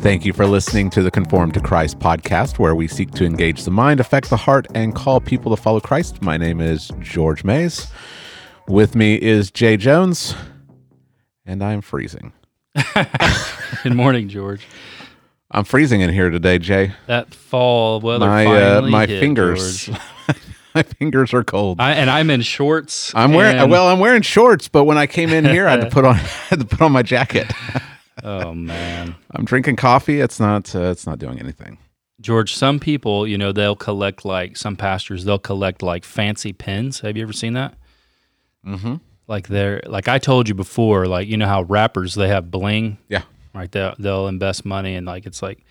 Thank you for listening to the Conform to Christ podcast, where we seek to engage the mind, affect the heart, and call people to follow Christ. My name is George Mays. With me is Jay Jones, and I'm freezing. Good morning, George. I'm freezing in here today, Jay. That fall weather My uh, my hit, fingers, my fingers are cold. I, and I'm in shorts. I'm wearing and- well. I'm wearing shorts, but when I came in here, I had to put on I had to put on my jacket. Oh man, I'm drinking coffee. It's not. Uh, it's not doing anything. George. Some people, you know, they'll collect like some pastors. They'll collect like fancy pins. Have you ever seen that? Mm-hmm. Like they're like I told you before. Like you know how rappers they have bling. Yeah. Right. They'll, they'll invest money and like it's like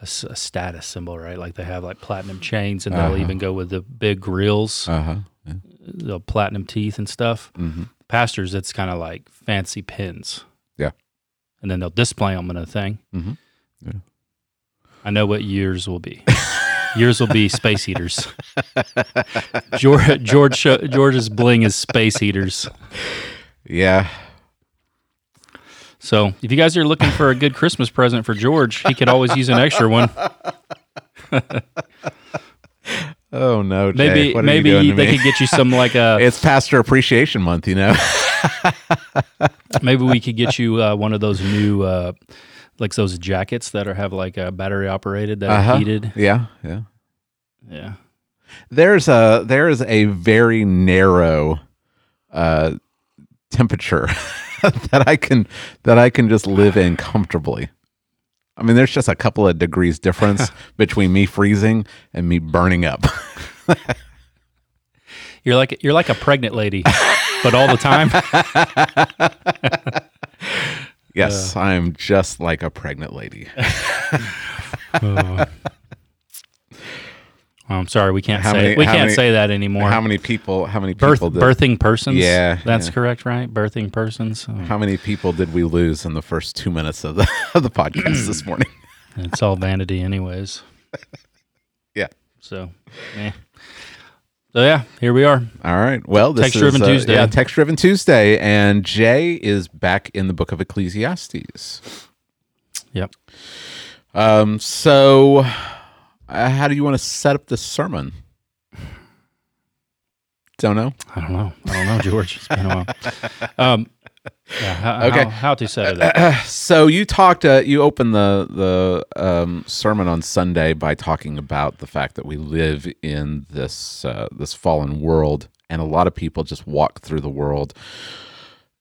a status symbol, right? Like they have like platinum chains and they'll Uh-huh. even go with the big grills. Uh huh. the platinum teeth and stuff. Mm-hmm. Pastors, it's kind of like fancy pins. Yeah. And then they'll display them in a thing. Mhm. Yeah. I know what yours will be. yours will be space heaters. George, George, George's bling is space heaters. Yeah. So if you guys are looking for a good Christmas present for George, he could always use an extra one. Oh no, Jay. Maybe what are you maybe they could get you some like a It's Pastor Appreciation Month, you know. maybe we could get you uh, one of those new uh, like those jackets that are have like a battery operated that Uh-huh. are heated. yeah, yeah. Yeah. There's a there is a very narrow uh, temperature that I can that I can just live in comfortably. I mean, there's just a couple of degrees difference between me freezing and me burning up. You're like you're like a pregnant lady, but all the time. yes, uh. I'm just like a pregnant lady. Oh. I'm sorry, we can't How say many- we can't many- say that anymore. How many people? How many Birth, people? Did, birthing persons. Yeah, that's yeah. correct, right? Birthing persons. Oh, How many people did we lose in the first two minutes of the of the podcast this morning? it's all vanity, anyways. Yeah. So, yeah. So yeah, here we are. All right. Well, this Text-driven uh, Tuesday. Yeah, text driven Tuesday, and Jay is back in the book of Ecclesiastes. Yep. Um. So, uh, how do you want to set up this sermon? Don't know. I don't know. I don't know, George. It's been a while. Um, yeah, how, Okay. how, how to set it up? So you talked. Uh, you opened the the um, sermon on Sunday by talking about the fact that we live in this uh, this fallen world, and a lot of people just walk through the world,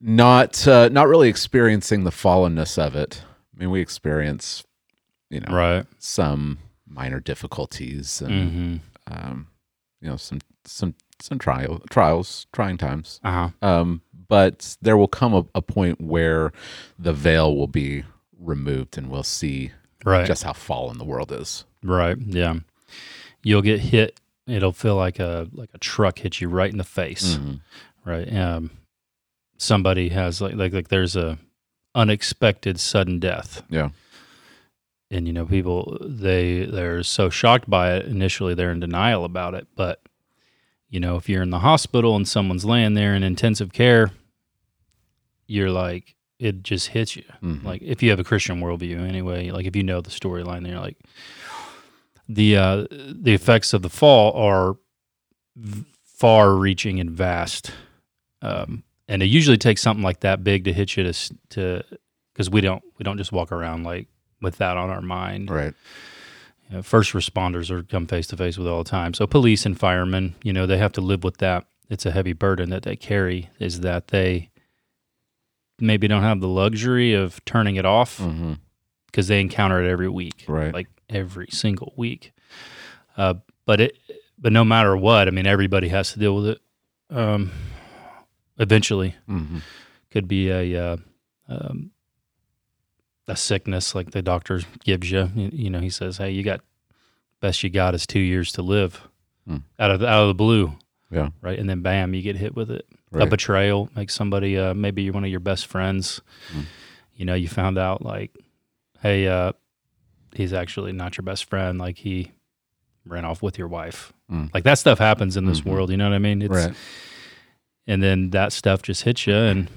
not uh, not really experiencing the fallenness of it. I mean, we experience, you know, Right. some minor difficulties and Mm-hmm. um, you know some some some trial trials, trying times. Uh huh. Um, but there will come a, a point where the veil will be removed, and we'll see Right. just how fallen the world is. Right. Yeah. You'll get hit. It'll feel like a like a truck hits you right in the face. Mhm. Right. Um, somebody has like like like there's a unexpected sudden death, Yeah, and you know people they they're so shocked by it initially they're in denial about it, but you know if you're in the hospital and someone's laying there in intensive care, you're like it just hits you. Mhm. like if you have a Christian worldview anyway, like if you know the storyline there, like the uh, the effects of the fall are v- far reaching and vast, um, and it usually takes something like that big to hit you to to because we don't we don't just walk around like with that on our mind. right. You know, first responders are come face to face with all the time. So police and firemen, you know, they have to live with that. It's a heavy burden that they carry. Is that they maybe don't have the luxury of turning it off because they encounter it every week, Right. Like every single week. Uh, but it, but no matter what, I mean, everybody has to deal with it. Um, eventually, hmm could be a uh, um, a sickness like the doctor gives you. You know, he says, "Hey, you got best you got is two years to live." Hmm. Out of out of the blue, Yeah. right? And then bam, you get hit with it. A betrayal makes somebody uh, maybe you're one of your best friends. Hmm. You know, you found out like, hey, uh, he's actually not your best friend. Like he ran off with your wife. Hmm. Like that stuff happens in this Mhm. world. You know what I mean? It's, right. And then that stuff just hits you, and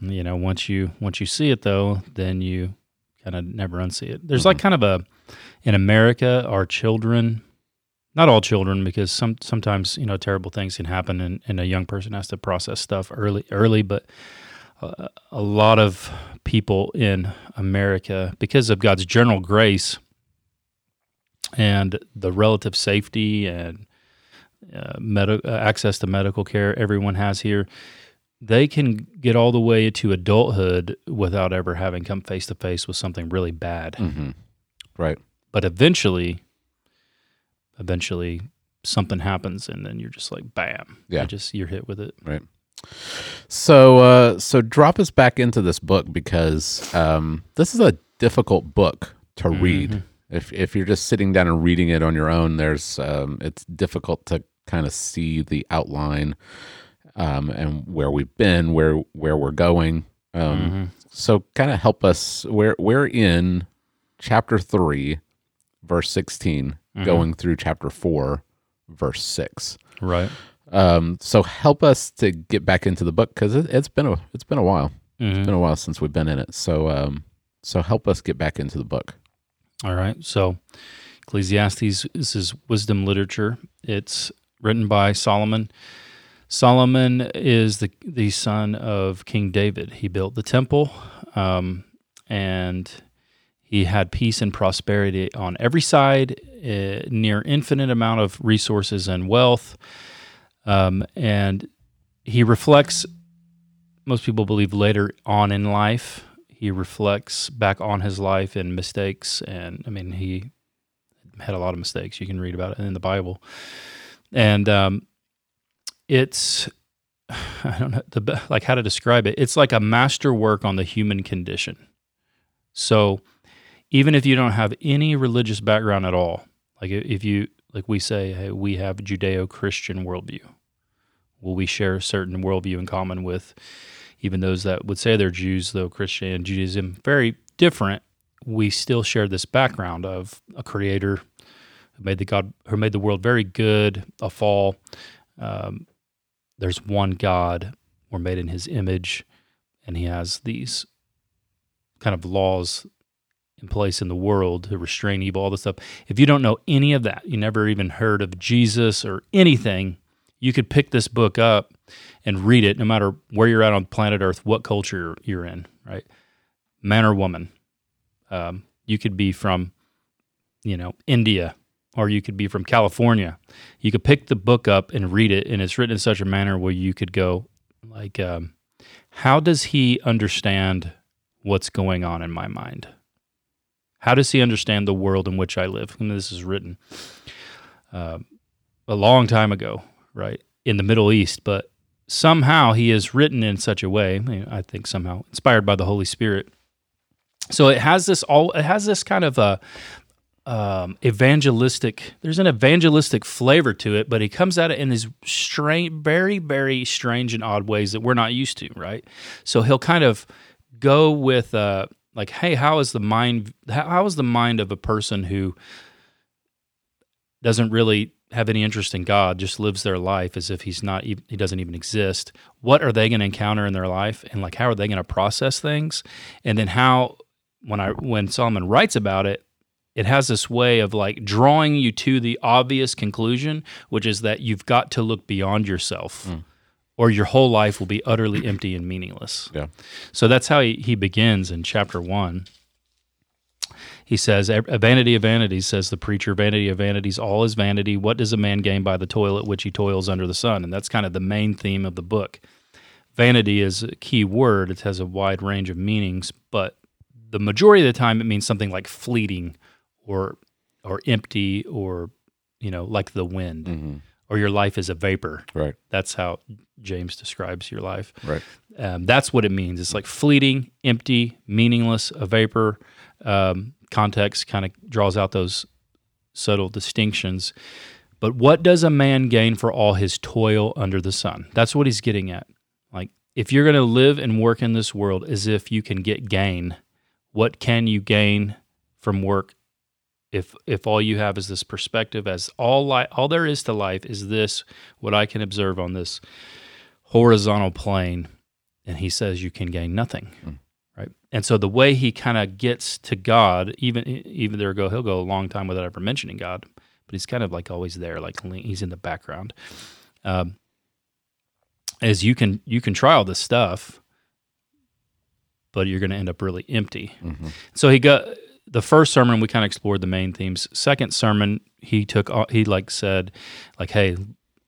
You know, once you once you see it though, then you kind of never unsee it. There's like kind of a in America, our children, not all children, because some sometimes you know terrible things can happen, and, and a young person has to process stuff early early. But uh, a lot of people in America, because of God's general grace and the relative safety and uh, med- uh, access to medical care everyone has here, they can get all the way to adulthood without ever having come face to face with something really bad. hmm Right. But eventually, eventually something happens, and then you're just like, bam, Yeah. you just you're hit with it. Right. So, uh, so drop us back into this book because um, this is a difficult book to read. If if you're just sitting down and reading it on your own, there's um, it's difficult to kind of see the outline um, and where we've been, where where we're going. Um, So, kind of help us. We're we're in chapter three, verse 16 going through chapter four, verse six. Right. Um, so help us to get back into the book because it, it's been a it's been a while. Mhm. It's been a while since we've been in it. So um, so help us get back into the book. All right. So Ecclesiastes this is wisdom literature. It's written by Solomon. Solomon is the the son of King David. He built the temple, um, and he had peace and prosperity on every side, uh, near infinite amount of resources and wealth. Um, and he reflects. Most people believe later on in life, he reflects back on his life and mistakes. And I mean, he had a lot of mistakes. You can read about it in the Bible. And um, it's, I don't know, the, like how to describe it. It's like a masterwork on the human condition. So even if you don't have any religious background at all, like if you, like we say, hey, we have Judeo Christian worldview. Well, we share a certain worldview in common with even those that would say they're Jews, though Christian and Judaism very different. We still share this background of a creator who made the God who made the world very good, a fall. Um, there's one God. We're made in His image, and He has these kind of laws in place in the world to restrain evil, all this stuff. If you don't know any of that, you never even heard of Jesus or anything, you could pick this book up and read it no matter where you're at on planet Earth, what culture you're in, right? Man or woman. Um, you could be from, you know, India or you could be from California. You could pick the book up and read it, and it's written in such a manner where you could go, like, um, how does he understand what's going on in my mind? How does he understand the world in which I live? And this is written um, a long time ago, right, in the Middle East, but somehow he is written in such a way. I think somehow inspired by the Holy Spirit. So it has this all. It has this kind of a um, evangelistic. There's an evangelistic flavor to it, but he comes at it in these strange, very, very strange and odd ways that we're not used to, right? So he'll kind of go with uh, like, hey, how is the mind? How, how is the mind of a person who doesn't really have any interest in God, just lives their life as if he's not, he doesn't even exist. What are they going to encounter in their life, and like how are they going to process things? And then how, when I when Solomon writes about it, it has this way of like drawing you to the obvious conclusion, which is that you've got to look beyond yourself, mm. or your whole life will be utterly empty and meaningless. Yeah. So that's how he, he begins in chapter one. He says, "A vanity of vanities," says the preacher, "vanity of vanities, all is vanity. What does a man gain by the toil at which he toils under the sun?" And that's kind of the main theme of the book. Vanity is a key word. It has a wide range of meanings, but the majority of the time it means something like fleeting or or empty or you know like the wind hmm or your life is a vapor. Right. That's how James describes your life. Right. Um, that's what it means. It's like fleeting, empty, meaningless, a vapor. Um, context kind of draws out those subtle distinctions. But what does a man gain for all his toil under the sun? That's what he's getting at. Like, if you're going to live and work in this world as if you can get gain, what can you gain from work if if all you have is this perspective as all li- all there is to life is this what I can observe on this horizontal plane and he says you can gain nothing. Right. And so the way he kind of gets to God, even even there go he'll go a long time without ever mentioning God, but he's kind of like always there, like he's in the background. Um, is you can you can try all this stuff, but you're going to end up really empty. So he got the first sermon we kind of explored the main themes. Second sermon he took uh, he like said like hey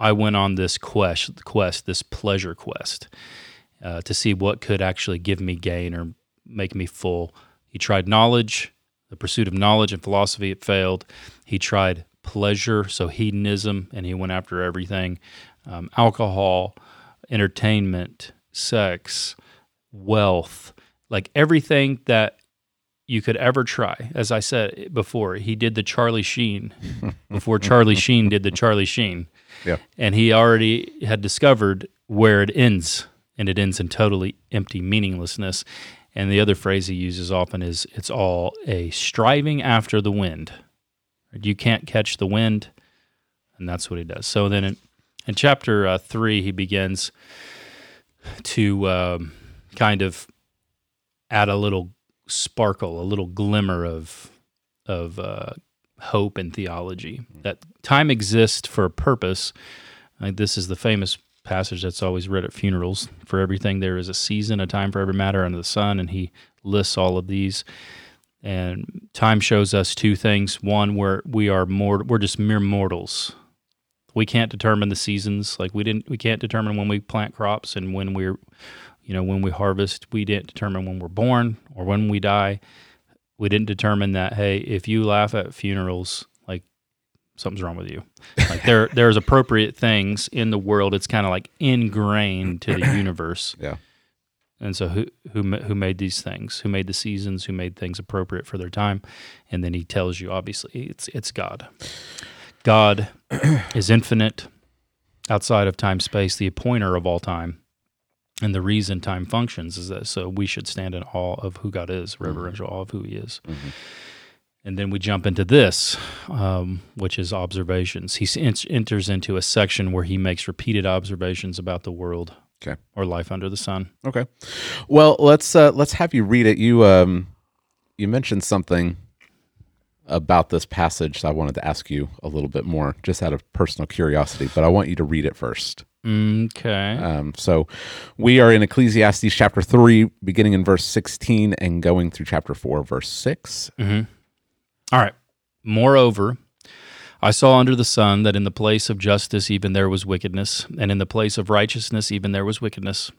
I went on this quest quest this pleasure quest uh, to see what could actually give me gain or make me full. He tried knowledge, the pursuit of knowledge and philosophy. It failed. He tried pleasure, so hedonism, and he went after everything um, alcohol, entertainment, sex, wealth, like everything that you could ever try. As I said before, he did the Charlie Sheen before Charlie Sheen did the Charlie Sheen. Yeah. And he already had discovered where it ends, and it ends in totally empty meaninglessness. And the other phrase he uses often is it's all a striving after the wind. You can't catch the wind, and that's what he does. So then in, in chapter uh, three, he begins to um, kind of add a little sparkle, a little glimmer of of uh, hope and theology. That time exists for a purpose. Like this is the famous passage that's always read at funerals. For everything there is a season, a time for every matter under the sun, and he lists all of these. And time shows us two things: one, where we are more, we're just mere mortals. We can't determine the seasons. Like we didn't, we can't determine when we plant crops and when we're, you know, when we harvest. We didn't determine when we're born or when we die. We didn't determine that. Hey, if you laugh at funerals, like something's wrong with you. Like there, there's appropriate things in the world. It's kind of like ingrained to the universe. Yeah. And so, who who who made these things? Who made the seasons? Who made things appropriate for their time? And then he tells you, obviously, it's it's God. God is infinite, outside of time space, the appointer of all time, and the reason time functions is that so we should stand in awe of who God is, reverential awe of who He is. And then we jump into this, um, which is observations. He enters into a section where he makes repeated observations about the world Okay. or life under the sun. Okay. Well, let's uh, let's have you read it. You um you mentioned something about this passage. I wanted to ask you a little bit more, just out of personal curiosity. But I want you to read it first. Okay. Um, so we are in Ecclesiastes chapter three, beginning in verse sixteen and going through chapter four, verse six. All right. Moreover, I saw under the sun that in the place of justice even there was wickedness, and in the place of righteousness even there was wickedness.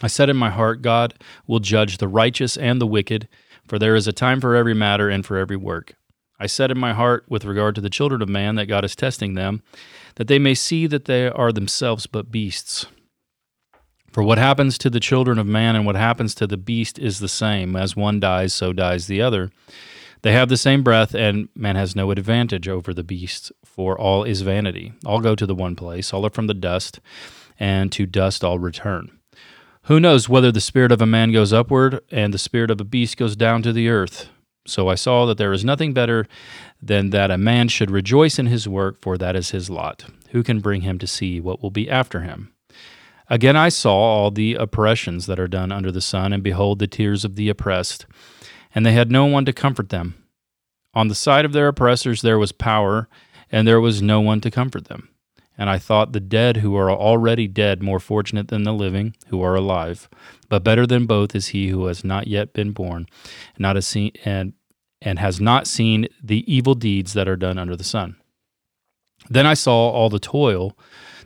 I said in my heart, God will judge the righteous and the wicked, for there is a time for every matter and for every work. I said in my heart, with regard to the children of man, that God is testing them, that they may see that they are themselves but beasts. For what happens to the children of man and what happens to the beast is the same. As one dies, so dies the other. They have the same breath, and man has no advantage over the beast, for all is vanity. All go to the one place, all are from the dust, and to dust all return. Who knows whether the spirit of a man goes upward and the spirit of a beast goes down to the earth? So I saw that there is nothing better than that a man should rejoice in his work, for that is his lot. Who can bring him to see what will be after him? Again I saw all the oppressions that are done under the sun, and behold, the tears of the oppressed, and they had no one to comfort them. On the side of their oppressors there was power, and there was no one to comfort them. And I thought the dead who are already dead more fortunate than the living who are alive. But better than both is he who has not yet been born, not seen and and has not seen the evil deeds that are done under the sun. Then I saw all the toil,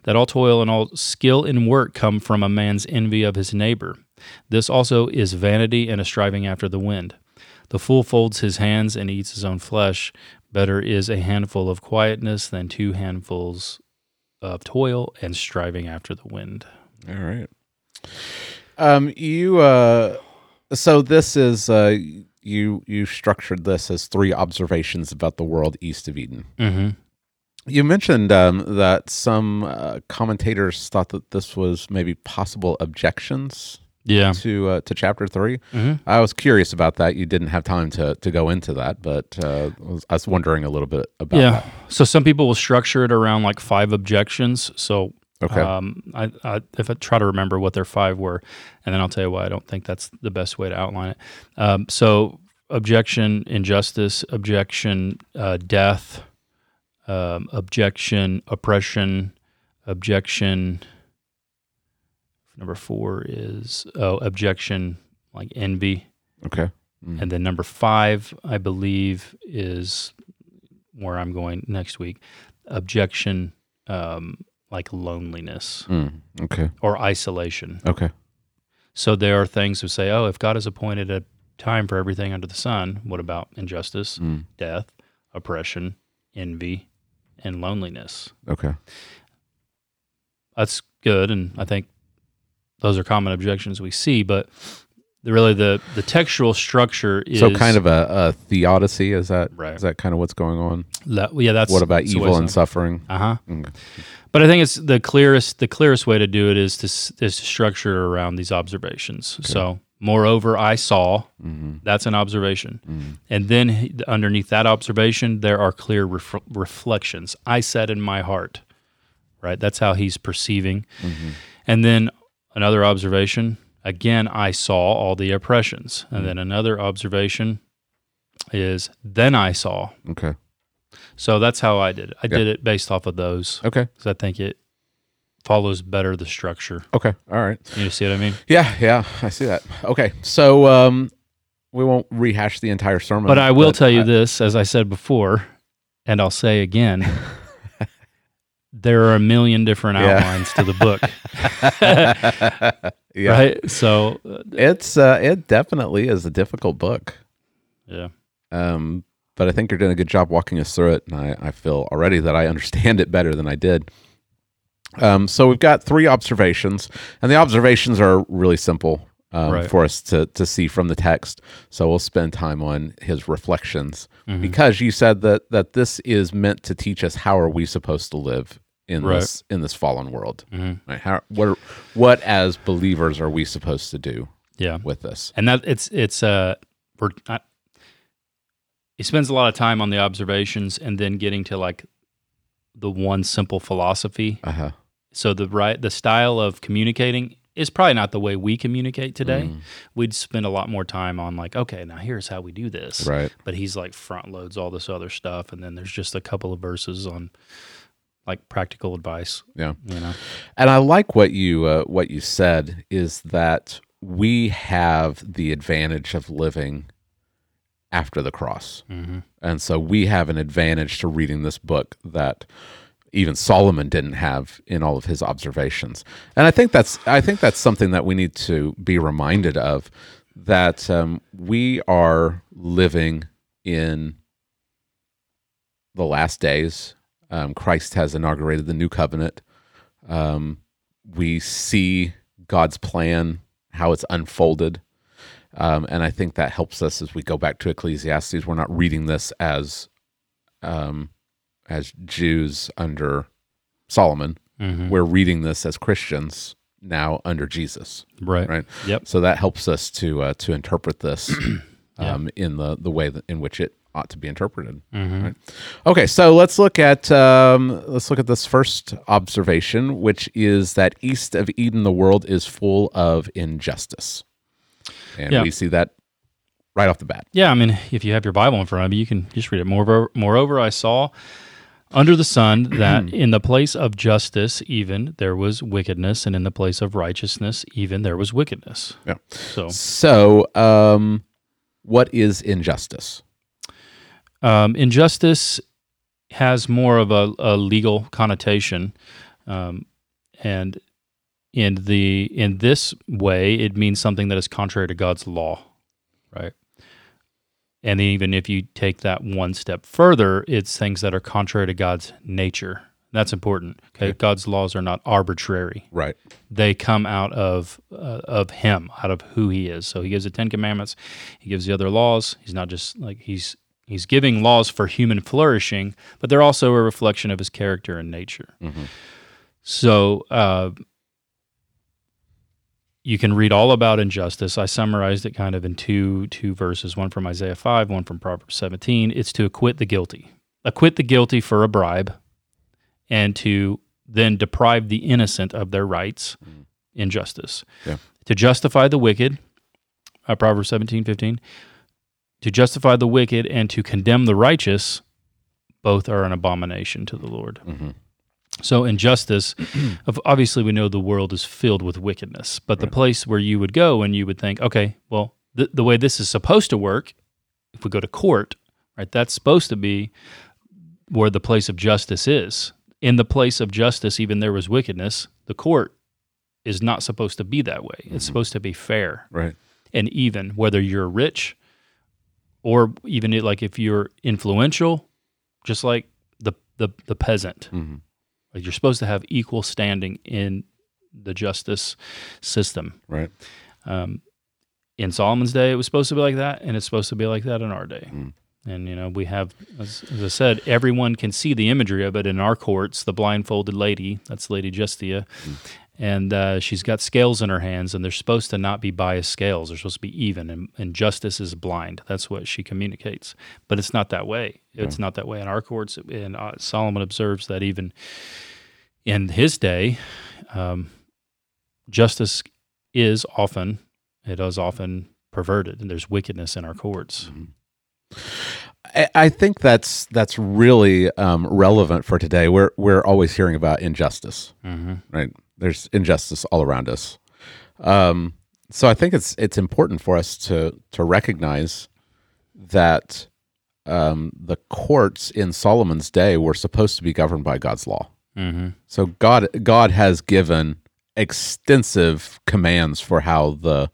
that all toil and all skill in work come from a man's envy of his neighbor. This also is vanity and a striving after the wind. The fool folds his hands and eats his own flesh. Better is a handful of quietness than two handfuls of toil and striving after the wind. All right. Um, you uh, so this is uh, you you structured this as three observations about the world east of Eden. Mm-hmm. You mentioned um, that some uh, commentators thought that this was maybe possible objections Yeah. to uh, to chapter 3 Mhm. I was curious about that. You didn't have time to to go into that, but uh, I was- I was wondering a little bit about Yeah. that. So some people will structure it around like five objections. So Okay. Um, I, I, if I try to remember what their five were, and then I'll tell you why I don't think that's the best way to outline it. Um, so, objection, injustice, objection, uh, death, um, objection, oppression, objection. Number four is oh, objection, like envy, okay. and then number five, I believe, is where I'm going next week. Objection, um, like loneliness Mm. Okay. or isolation. Okay. So there are things who say, oh, if God has appointed a time for everything under the sun, what about injustice, Mm. death, oppression, envy, and loneliness? Okay. That's good, and I think those are common objections we see. But the, really, the the textual structure is so kind of a, a theodicy is that Right. is that kind of what's going on? that, yeah. That's what about evil and suffering? Uh huh. Okay. But I think it's the clearest. The clearest way to do it is to is to structure around these observations. So, moreover, I saw. Mm-hmm. That's an observation, and then underneath that observation, there are clear ref- reflections. I said in my heart, right. That's how he's perceiving, and then another observation. Again, I saw all the oppressions, and then another observation is then I saw. Okay. So that's how I did it. I Yeah. did it based off of those Okay. because I think it follows better the structure. Okay. All right. You see what I mean? Yeah. Yeah. I see that. Okay. So um, we won't rehash the entire sermon, But I will tell you I- this, as I said before, and I'll say again. there are a million different Yeah. outlines to the book, yeah. right? So, uh, It's uh, it definitely is a difficult book. yeah, Um, but I think you're doing a good job walking us through it, and I, I feel already that I understand it better than I did. Um, so we've got three observations, and the observations are really simple um, Right. for us to to see from the text. So we'll spend time on his reflections Mm-hmm. because you said that that this is meant to teach us how are we supposed to live in Right. this in this fallen world. Mhm. Right? How what are, what as believers are we supposed to do yeah, with this? and that it's it's uh, we're not, he spends a lot of time on the observations and then getting to like the one simple philosophy Uh huh. so the right the style of communicating is probably not the way we communicate today. Mm. We'd spend a lot more time on like, okay, now here's how we do this. Right. But he's like front loads all this other stuff, and then there's just a couple of verses on like practical advice. Yeah. You know, And I like what you uh, what you said is that we have the advantage of living after the cross, mm-hmm. and so we have an advantage to reading this book that even Solomon didn't have in all of his observations. And I think that's I think that's something that we need to be reminded of that um, we are living in the last days. Um, Christ has inaugurated the new covenant. Um, we see God's plan, how it's unfolded. Um, and I think that helps us as we go back to Ecclesiastes. We're not reading this as um, as Jews under Solomon. Mm-hmm. We're reading this as Christians now under Jesus. right. Right. Yep. So that helps us to uh, to interpret this Yeah. um, in the the way that, in which it ought to be interpreted. Mm-hmm. Right. Okay, so let's look at um, let's look at this first observation, which is that east of Eden, the world is full of injustice, and Yeah. we see that right off the bat. Yeah, I mean, if you have your Bible in front of you, you can just read it. Moreover, moreover, I saw under the sun that in the place of justice, even there was wickedness, and in the place of righteousness, even there was wickedness. Yeah. So, So, um, what is injustice? Um, injustice has more of a, a legal connotation, um, and in the in this way, it means something that is contrary to God's law, right? And even if you take that one step further, it's things that are contrary to God's nature. That's important. Okay, Okay. God's laws are not arbitrary; Right. they come out of uh, of Him, out of who He is. So He gives the Ten Commandments. He gives the other laws. He's not just like He's He's giving laws for human flourishing, but they're also a reflection of His character and nature. Mhm. So uh, you can read all about injustice. I summarized it kind of in two two verses, one from Isaiah five, one from Proverbs seventeen. It's to acquit the guilty, acquit the guilty for a bribe, and to then deprive the innocent of their rights in justice. Yeah. To justify the wicked, uh, Proverbs 17, 15, to justify the wicked and to condemn the righteous, both are an abomination to the Lord. Mm-hmm. So injustice, obviously, we know the world is filled with wickedness, but the place where you would go and you would think, okay, well, the, the way this is supposed to work, if we go to court, right, that's supposed to be where the place of justice is. In the place of justice, even there was wickedness. The court is not supposed to be that way. It's mm-hmm. supposed to be fair Right. and even, whether you're rich or even like if you're influential, just like the the, the peasant. Mhm. Like you're supposed to have equal standing in the justice system. Right. Um, in Solomon's day, it was supposed to be like that, and it's supposed to be like that in our day. Mm. And you know, we have, as, as I said, everyone can see the imagery of it in our courts. The blindfolded lady, that's Lady Justia, and uh, she's got scales in her hands, and they're supposed to not be biased scales. They're supposed to be even, and, and justice is blind. That's what she communicates. But it's not that way. It's not that way in our courts. And uh, Solomon observes that even in his day, um, justice is often it is often perverted, and there's wickedness in our courts. I, I think that's that's really um, relevant for today. We're we're always hearing about injustice, Mm-hmm. right? There's injustice all around us. Um, so I think it's it's important for us to to recognize that um, the courts in Solomon's day were supposed to be governed by God's law. Mm-hmm. So God God has given extensive commands for how the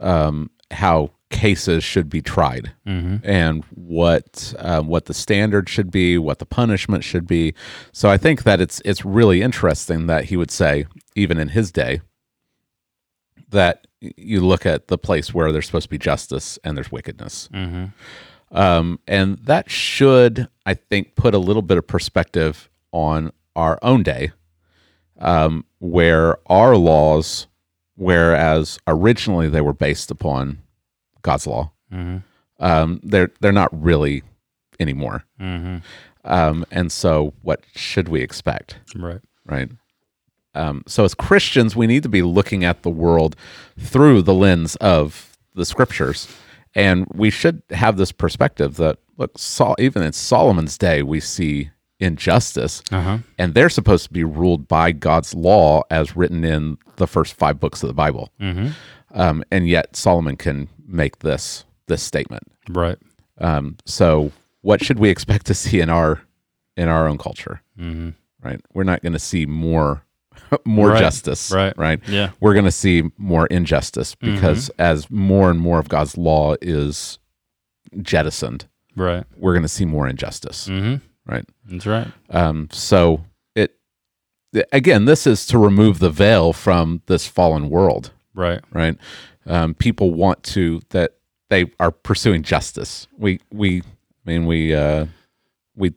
um, how cases should be tried Mm-hmm. and what um, what the standard should be, what the punishment should be. So I think that it's it's really interesting that he would say, even in his day, that you look at the place where there's supposed to be justice and there's wickedness, Mm-hmm. um, and that should I think put a little bit of perspective on our own day, um, where our laws, whereas originally they were based upon God's law, Mm-hmm. um, they're they're not really anymore. Mm-hmm. Um, and so, what should we expect, Right. right? Um, so, as Christians, we need to be looking at the world through the lens of the Scriptures, and we should have this perspective that look, Sol- even in Solomon's day, we see injustice, Uh huh. and they're supposed to be ruled by God's law as written in the first five books of the Bible, Mm-hmm. um, and yet Solomon can make this this statement. Right. Um, so what should we expect to see in our in our own culture? Mm-hmm. Right, we're not going to see more more Right, justice. right. right. Yeah. We're going to see more injustice because as more and more of God's law is jettisoned, Right. we're going to see more injustice. Mm-hmm. Right. That's right. Um, so it again, this is to remove the veil from this fallen world. Right. right? Um, people want to that they are pursuing justice. We we I mean we uh, we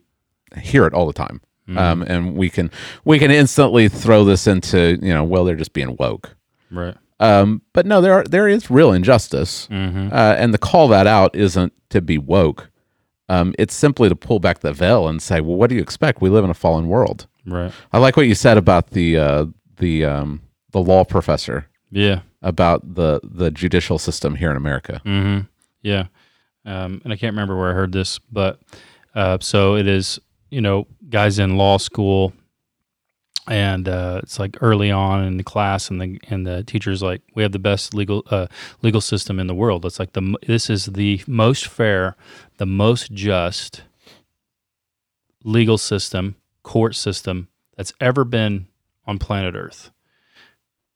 hear it all the time, um, and we can we can instantly throw this into you know well they're just being woke. Right. Um, but no, there are there is real injustice, Mm-hmm. uh, and to call that out isn't to be woke. Um, it's simply to pull back the veil and say, well, what do you expect? We live in a fallen world. Right. I like what you said about the uh, the um, the law professor Yeah. About the the judicial system here in America. Mm-hmm. Yeah. Um, and I can't remember where I heard this, but uh, so it is, you know, guys in law school, and uh, it's like early on in the class, and the and the teacher's like, "We have the best legal uh, legal system in the world. It's like the this is the most fair, the most just legal system, court system that's ever been on planet Earth."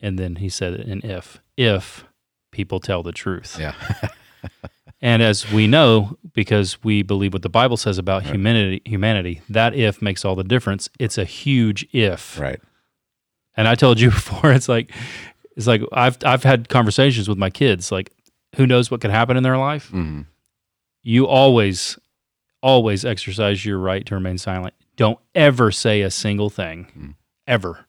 And then he said, "And if if people tell the truth." Yeah. And as we know, because we believe what the Bible says about humanity, humanity, that if makes all the difference. It's a huge if. right. And I told you before, it's like, it's like I've I've had conversations with my kids. Like, who knows what could happen in their life? hmm You always, always exercise your right to remain silent. Don't ever say a single thing, Mm. ever,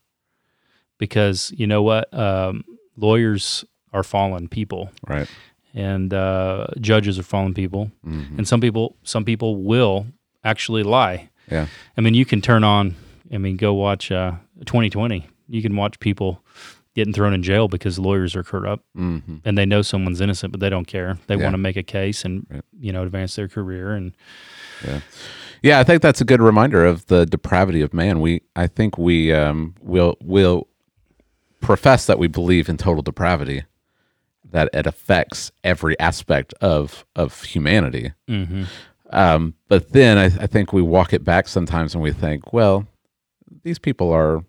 because you know what? Um, lawyers are fallen people, Right. and uh, judges are fallen people. hmm and some people some people will actually lie Yeah. i mean you can turn on i mean go watch uh 2020. You can watch people getting thrown in jail because lawyers are corrupt Mm-hmm. and they know someone's innocent, but they don't care. They Yeah. want to make a case and you know advance their career. And yeah. Yeah, I think that's a good reminder of the depravity of man. We, I think we um, will will profess that we believe in total depravity, that it affects every aspect of of humanity. mhm. Um, but then I, I think we walk it back sometimes and we think, well, these people are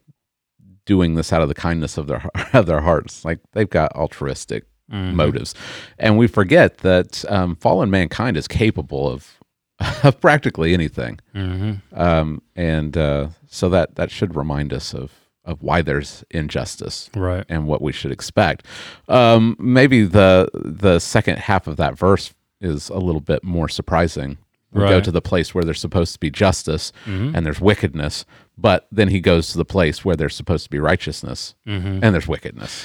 doing this out of the kindness of their of their hearts, like they've got altruistic Mhm. motives, and we forget that um, fallen mankind is capable of of practically anything, Mhm. um, and uh, so that that should remind us of of why there's injustice right. and what we should expect. Um, maybe the the second half of that verse is a little bit more surprising. We go to the place where there's supposed to be justice Mhm. and there's wickedness, but then he goes to the place where there's supposed to be righteousness Mhm. and there's wickedness.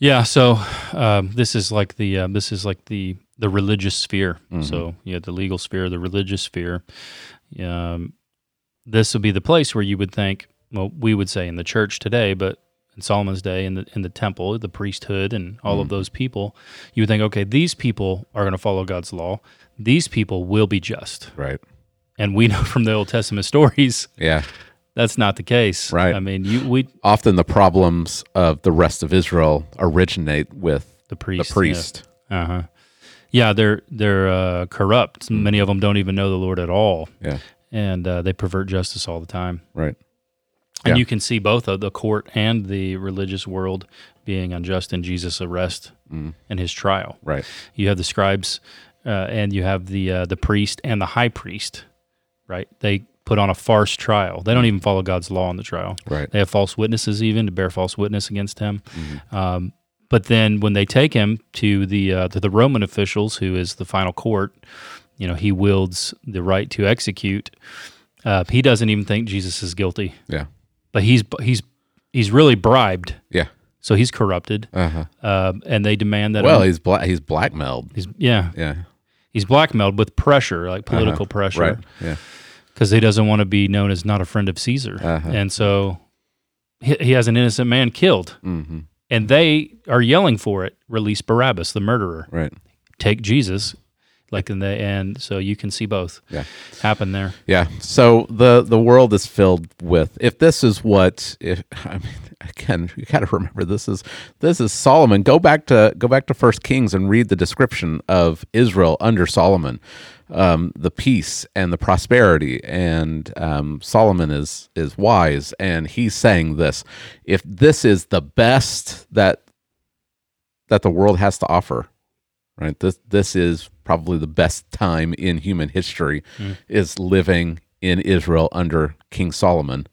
Yeah, so um, this is like the uh, this is like the the religious sphere. Mm-hmm. So you have the legal sphere, the religious sphere. Um, this would be the place where you would think, well, we would say in the church today, but in Solomon's day, in the in the temple, the priesthood, and all Mm-hmm. of those people, you would think, okay, these people are going to follow God's law. These people will be just, Right. and we know from the Old Testament stories Yeah. that's not the case. Right. I mean, you we Often the problems of the rest of Israel originate with the priest. the priest. Uh huh. Yeah, they're they're uh, corrupt. Many of them don't even know the Lord at all, Yeah. and uh, they pervert justice all the time. Right. And Yeah. you can see both of the court and the religious world being unjust in Jesus' arrest Mm. and his trial. Right. You have the scribes, uh, and you have the uh, the priest and the high priest. Right? They put on a farce trial. They don't even follow God's law in the trial. Right. They have false witnesses even to bear false witness against him. Um, but then when they take him to the uh, to the Roman officials, who is the final court, you know, he wields the right to execute. Uh, he doesn't even think Jesus is guilty, Yeah. But he's he's he's really bribed, Yeah. so he's corrupted, Uh-huh. um, and they demand that. Well, he's bla- he's blackmailed. he's yeah, Yeah. he's blackmailed with pressure, like political Uh-huh. pressure, Right. Yeah. because he doesn't want to be known as not a friend of Caesar, Uh-huh. and so he, he has an innocent man killed. Mm-hmm. and they are yelling for it. Release Barabbas, the murderer. Right. Take Jesus, like in the end. so you can see both Yeah. happen there. Yeah. So the the world is filled with if this is what if I mean again you got to remember this is this is Solomon. Go back to go back to First Kings and read the description of Israel under Solomon, um, the peace and the prosperity. And um, Solomon is is wise, and he's saying this: if this is the best that that the world has to offer, right? This this is probably the best time in human history is living in Israel under King Solomon.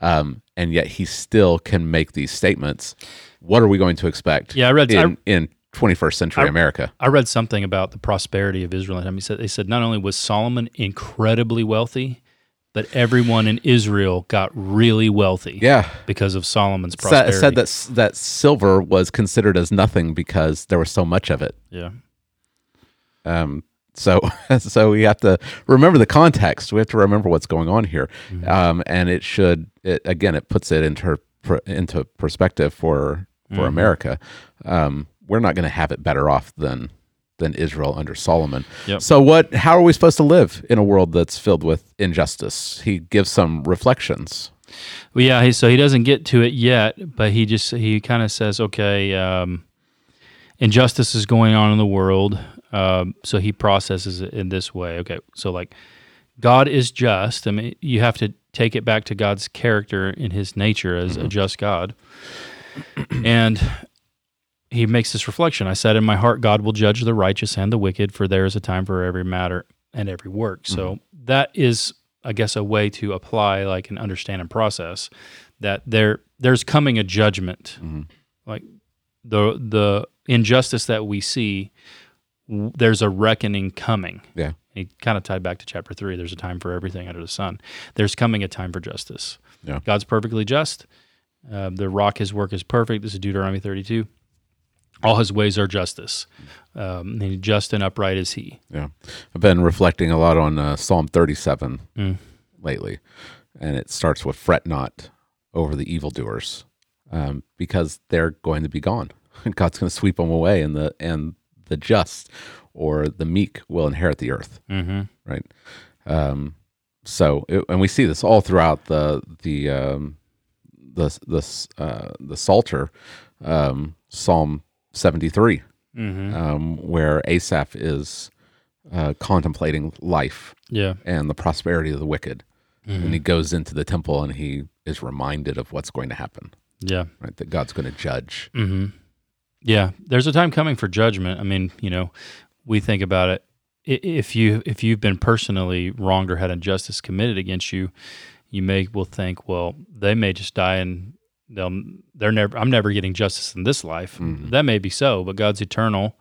Um, and yet he still can make these statements. What are we going to expect? Yeah, I read- in, I- in 21st century I- America. I read something about the prosperity of Israel. I mean, said, they said not only was Solomon incredibly wealthy, but everyone in Israel got really wealthy Yeah, because of Solomon's prosperity. said that that silver was considered as nothing because there was so much of it. yeah, Um, so, so we have to remember the context. We have to remember what's going on here, Mm-hmm. um, and it should it, again it puts it into into perspective for for Mm-hmm. America. Um, we're not going to have it better off than than Israel under Solomon. Yep. So, what? How are we supposed to live in a world that's filled with injustice? He gives some reflections. well, yeah. He, so he doesn't get to it yet, but he just he kind of says, okay, um, injustice is going on in the world. Um, so he processes it in this way. Okay, so like God is just. I mean, you have to take it back to God's character in His nature as a just God, and he makes this reflection. I said in my heart, God will judge the righteous and the wicked, for there is a time for every matter and every work. So that is, I guess, a way to apply, like, an understand and process that there there's coming a judgment, like the the injustice that we see. There's a reckoning coming. Yeah. He kind of tied back to chapter three. There's a time for everything under the sun. There's coming a time for justice. Yeah. God's perfectly just. Uh, the rock, his work is perfect. This is Deuteronomy 32. All his ways are justice. Um, and just and upright is he. Yeah, I've been reflecting a lot on uh, Psalm 37 Mm. lately, and it starts with "Fret not, over the evildoers um, because they're going to be gone. God's going to sweep them away, and the and the just or the meek will inherit the earth. Mm-hmm. Right. Um, so, it, and we see this all throughout the the um, the the uh, the Psalter, um, Psalm seventy three, Mm-hmm. um, where Asaph is uh, contemplating life Yeah. and the prosperity of the wicked, Mm-hmm. and he goes into the temple and he is reminded of what's going to happen. Yeah. Right, that God's going to judge. Mm-hmm. Yeah, there's a time coming for judgment. I mean, you know, we think about it. If you if you've been personally wronged or had injustice committed against you, you may will think, well, they may just die and they'll they're never. I'm never getting justice in this life. That may be so, but God's eternal.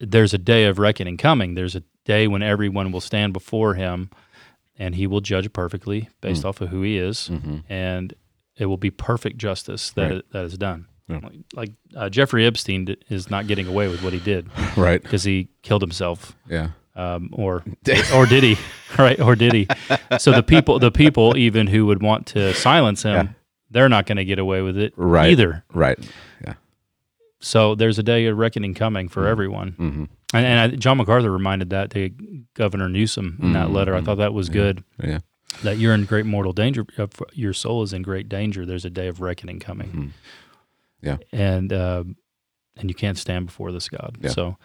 There's a day of reckoning coming. There's a day when everyone will stand before Him, and He will judge perfectly based off of who He is, and it will be perfect justice that Right. that is done. Yeah. Like, like uh, Jeffrey Epstein is not getting away with what he did Right. because he killed himself, Yeah. um, or or did he? Right? Or did he? So the people, the people even who would want to silence him, Yeah. They're not going to get away with it Right. either. Right. Yeah. So there's a day of reckoning coming for everyone. hmm And, and I, John MacArthur reminded that to Governor Newsom in that letter. I thought that was good. Yeah. That you're in great mortal danger. uh, Your soul is in great danger. There's a day of reckoning coming. Mhm. Yeah. and uh, and you can't stand before this God. Yeah. So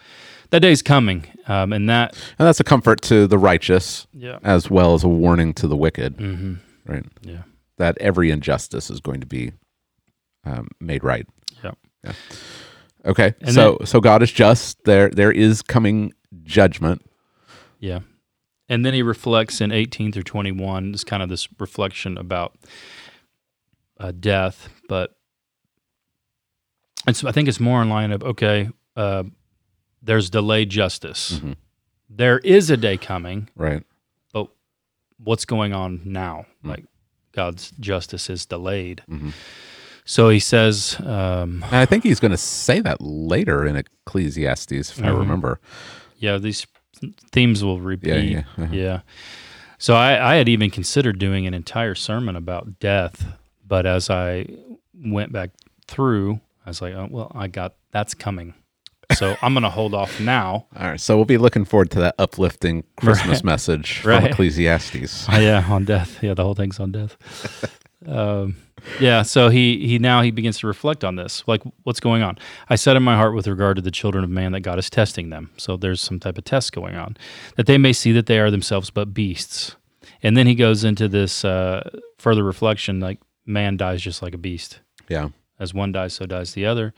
that day's coming, um, and that And that's a comfort to the righteous yeah, as well as a warning to the wicked. hmm Right. yeah, That every injustice is going to be um, made right. yeah, Okay. And so so God is just. There there is coming judgment. yeah. And then he reflects in 18 through 21. It's kind of this reflection about uh, death, but it's I think it's more in line of okay, uh, there's delayed justice. Mhm. There is a day coming, Right. but what's going on now? Mm. Like God's justice is delayed. Mhm. So he says, um, I think he's going to say that later in Ecclesiastes, if I Mhm. remember. yeah, these themes will repeat. Yeah. Yeah. uh-huh. Yeah. So I, I had even considered doing an entire sermon about death, but as I went back through, I was like, oh, well, I got that's coming. So I'm going to hold off now. All right. So we'll be looking forward to that uplifting Christmas Right. message from Right. Ecclesiastes. Oh, yeah, on death. Yeah, the whole thing's on death. Um, yeah, so he he now he begins to reflect on this, like what's going on. I said in my heart with regard to the children of man that God is testing them. So there's some type of test going on, that they may see that they are themselves but beasts. And then he goes into this uh, further reflection, like man dies just like a beast. Yeah. As one dies, so dies the other.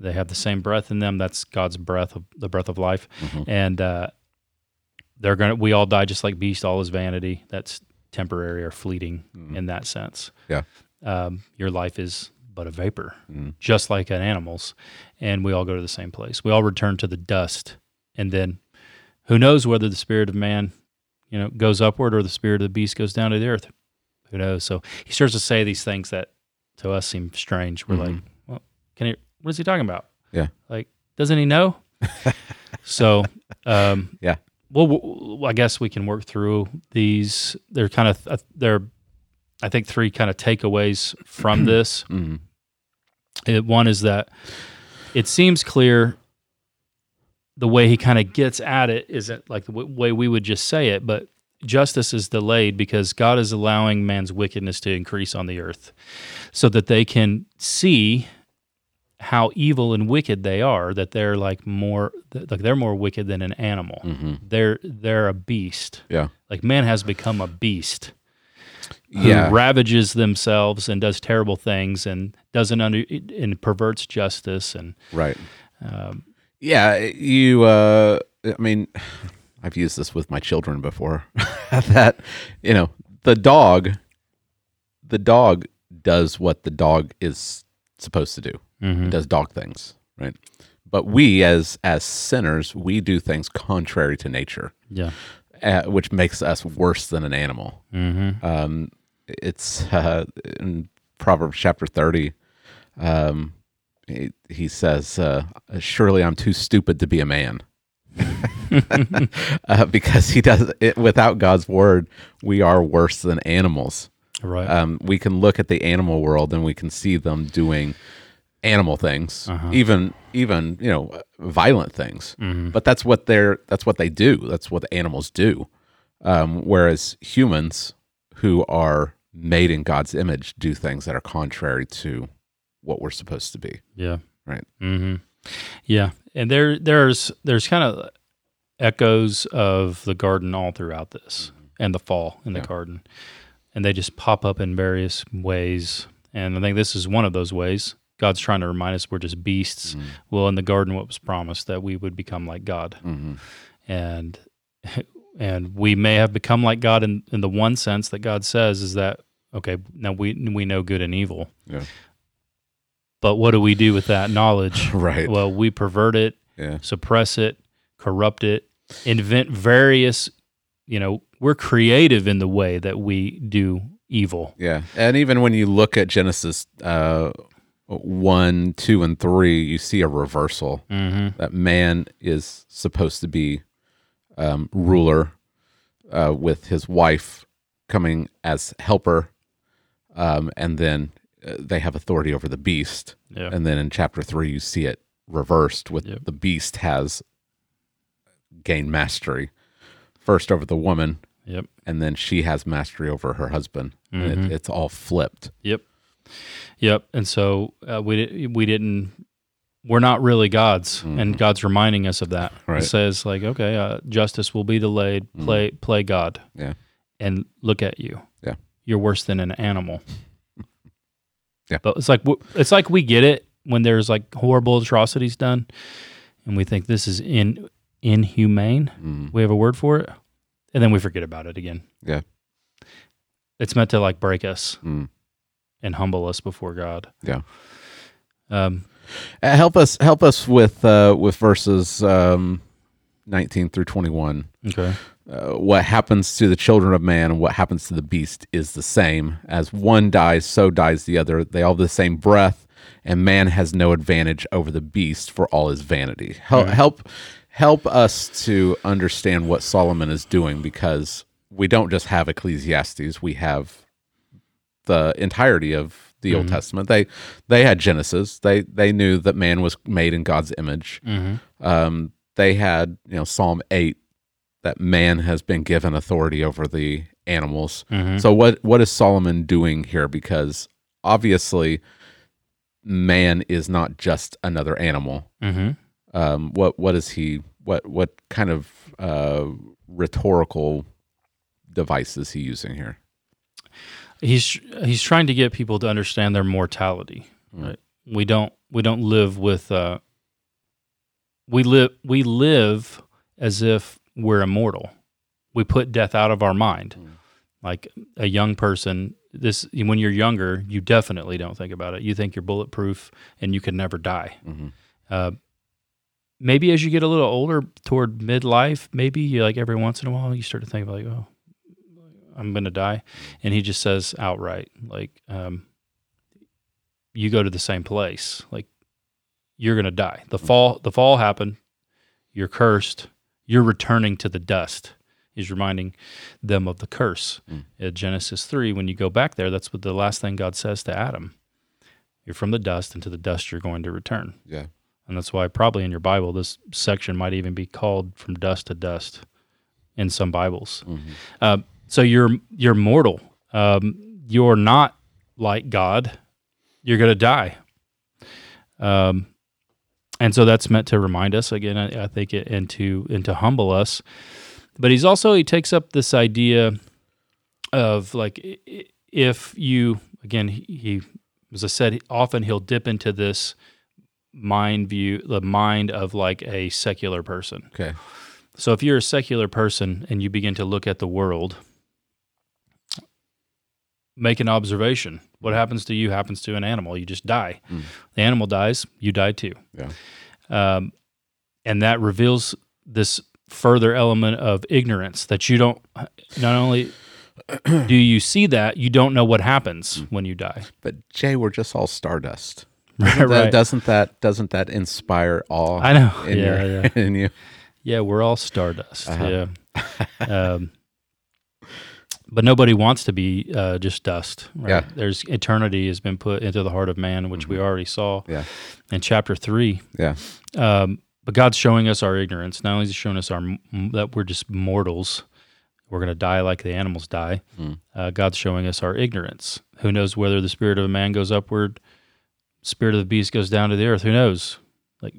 They have the same breath in them. That's God's breath, of, the breath of life, and uh, they're gonna. We all die just like beast. All is vanity. That's temporary or fleeting in that sense. Yeah. Um, your life is but a vapor, Mm. just like an animal's, and we all go to the same place. We all return to the dust, and then who knows whether the spirit of man, you know, goes upward or the spirit of the beast goes down to the earth. Who knows? So he starts to say these things that to us seem strange. We're like, well, can he? What is he talking about? Yeah. Like, doesn't he know? so, um, Yeah. well, I guess we can work through these. They're kind of uh, they're, I think, three kind of takeaways from this. Mhm. It, one is that it seems clear the way he kind of gets at it isn't like the w- way we would just say it, but justice is delayed because God is allowing man's wickedness to increase on the earth so that they can see how evil and wicked they are that they're like more like they're more wicked than an animal Mhm. they're they're a beast Yeah. like man has become a beast who Yeah. ravages themselves and does terrible things and doesn't under and perverts justice and Right. um, Yeah, you. Uh, I mean, I've used this with my children before. that you know, the dog, the dog does what the dog is supposed to do. mhm. It does dog things, right? But we, as as sinners, we do things contrary to nature, yeah uh, which makes us worse than an animal. mm-hmm. Um, it's uh, in Proverbs chapter 30. Um, he, he says, uh, Surely I'm too stupid to be a man. uh, because he does it without God's word, we are worse than animals. Right. Um, we can look at the animal world and we can see them doing animal things, Uh-huh. even even you know violent things. Mhm. But that's what they're that's what they do. That's what animals do. Um, whereas humans who are made in God's image do things that are contrary to what we're supposed to be. Yeah. Right. Mm-hmm. Yeah, and there there's there's kind of echoes of the garden all throughout this, and the fall in the garden, and they just pop up in various ways. And I think this is one of those ways. God's trying to remind us we're just beasts. Well, in the garden, what was promised that we would become like God, Mm-hmm. and and we may have become like God in, in the one sense that God says is that okay, now we we know good and evil. Yeah. But what do we do with that knowledge? Right. Well, we pervert it, yeah. suppress it, corrupt it, invent various, you know, we're creative in the way that we do evil. Yeah. And even when you look at Genesis uh, one, two, and three, you see a reversal. Mm-hmm. that man is supposed to be um, ruler uh, with his wife coming as helper um, and then uh, they have authority over the beast Yeah. and then in chapter three you see it reversed with Yep. the beast has gained mastery first over the woman Yep. and then she has mastery over her husband and Mhm. it, it's all flipped Yep. Yep. And so uh, we we didn't. We're not really gods, and God's reminding us of that. Right. It says like, okay, uh, justice will be delayed. Play play God, yeah and look at you. Yeah. You're worse than an animal. Yeah. But it's like it's like we get it when there's like horrible atrocities done, and we think this is in inhumane. Mm. We have a word for it, and then we forget about it again. Yeah. It's meant to like break us Mm. and humble us before God. Yeah. Um, Uh, help us help us with uh, with verses um, 19 through 21 okay. uh, what happens to the children of man and what happens to the beast is the same as one dies so dies the other they all have the same breath and man has no advantage over the beast for all his vanity help help help us to understand what solomon is doing because we don't just have ecclesiastes. We have the entirety of the old testament. They they had genesis. They they knew that man was made in god's image. Mm-hmm. um, they had you know psalm 8 that man has been given authority over the animals. Mhm. so what what is solomon doing here? Because obviously man is not just another animal. Mm-hmm. Um, what what is he what what kind of uh, rhetorical device is he using here He's he's trying to get people to understand their mortality. Right. We don't we don't live with uh, we live we live as if we're immortal. We put death out of our mind. Like a young person, this when you're younger, you definitely don't think about it. You think you're bulletproof and you can never die. Mhm. Uh, maybe as you get a little older, toward midlife, maybe you like every once in a while you start to think about like, oh, I'm gonna die, and he just says outright like, um, you go to the same place, like you're gonna die. The mm. fall, the fall happened. You're cursed. You're returning to the dust. He's reminding them of the curse. At Genesis three, when you go back there, that's what the last thing God says to Adam. You're from the dust, and to the dust you're going to return. yeah And that's why probably in your Bible this section might even be called from dust to dust in some Bibles. Uh, so you're you're mortal. Um, you're not like God. You're going to die. Um, and so that's meant to remind us again. I, I think it, and to and to humble us. But he's also he takes up this idea of like if you again he, he as I said often he'll dip into this mind view the mind of like a secular person. Okay. So if you're a secular person and you begin to look at the world make an observation. What mm. happens to you happens to an animal. You just die. Mm. The animal dies you die too. Yeah. Um, and that reveals this further element of ignorance that you don't not only do you see that you don't know what happens mm. when you die. But jay we're just all stardust right, That- right. doesn't that doesn't that inspire awe I know. in Yeah, your yeah. in you Yeah, we're all stardust. Uh-huh. Yeah. um, but nobody wants to be uh, just dust. Right? Yeah. There's eternity has been put into the heart of man, which we already saw Mm-hmm. Yeah. in chapter three. Yeah. Um, but God's showing us our ignorance. Not only is He showing us our that we're just mortals, we're going to die like the animals die. Mm. Uh, God's showing us our ignorance. Who knows whether the spirit of a man goes upward, spirit of the beast goes down to the earth? Who knows? Like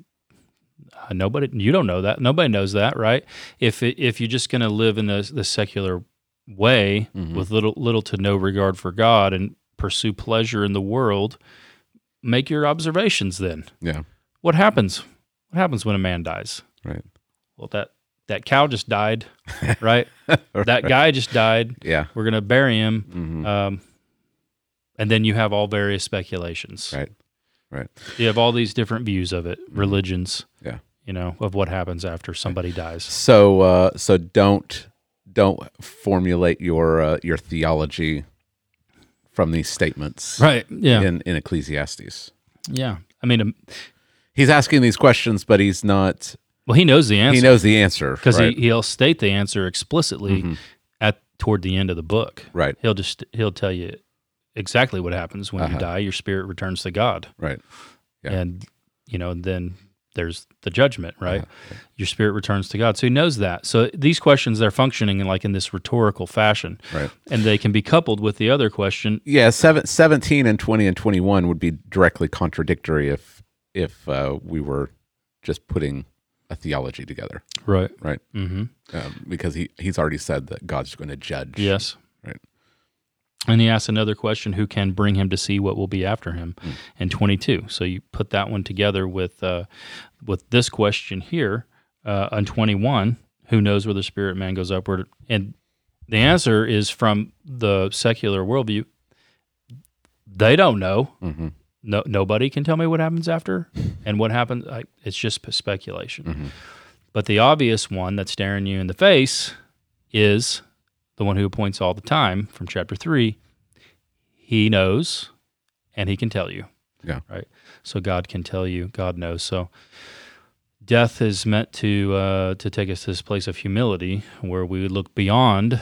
uh, nobody, you don't know that. Nobody knows that, right? If it, if you're just going to live in the the secular way Mhm. with little little to no regard for God and pursue pleasure in the world, make your observations. Then Yeah. what happens? What happens when a man dies? Right. Well, that that cow just died, right? that guy just died. Yeah. We're gonna bury him, hmm um, and then you have all various speculations. Right. Right. You have all these different views of it, religions. Yeah. You know of what happens after somebody dies. So uh, so don't don't formulate your uh, your theology from these statements Right. Yeah. in in Ecclesiastes. Yeah. I mean, um, He's asking these questions, but he's not. well, he knows the answer He knows the answer because right? he he'll state the answer explicitly Mhm. at toward the end of the book. right. He'll just he'll tell you exactly what happens when Uh-huh. you die. Your spirit returns to God. Right. Yeah. and you know then there's the judgment right Uh-huh. your spirit returns to god so he knows that so these questions they're functioning in like in this rhetorical fashion Right. and they can be coupled with the other question Yeah. Seven, 17 and twenty and twenty one would be directly contradictory if if uh, we were just putting a theology together, right right? mm-hmm. Um, because he he's already said that God's going to judge. yes Right. And he asks another question who can bring him to see what will be after him Hmm. in 22 so you put that one together with uh, with this question here uh, on 21 who knows where the spirit man goes upward and the answer is from the secular worldview they don't know hmm no, nobody can tell me what happens after and what happens. I, it's just speculation. Mhm. But the obvious one that's staring you in the face is the one who appoints all the time from chapter three. He knows and he can tell you. Yeah. Right. So God can tell you, God knows. So death is meant to uh, to take us to this place of humility where we look beyond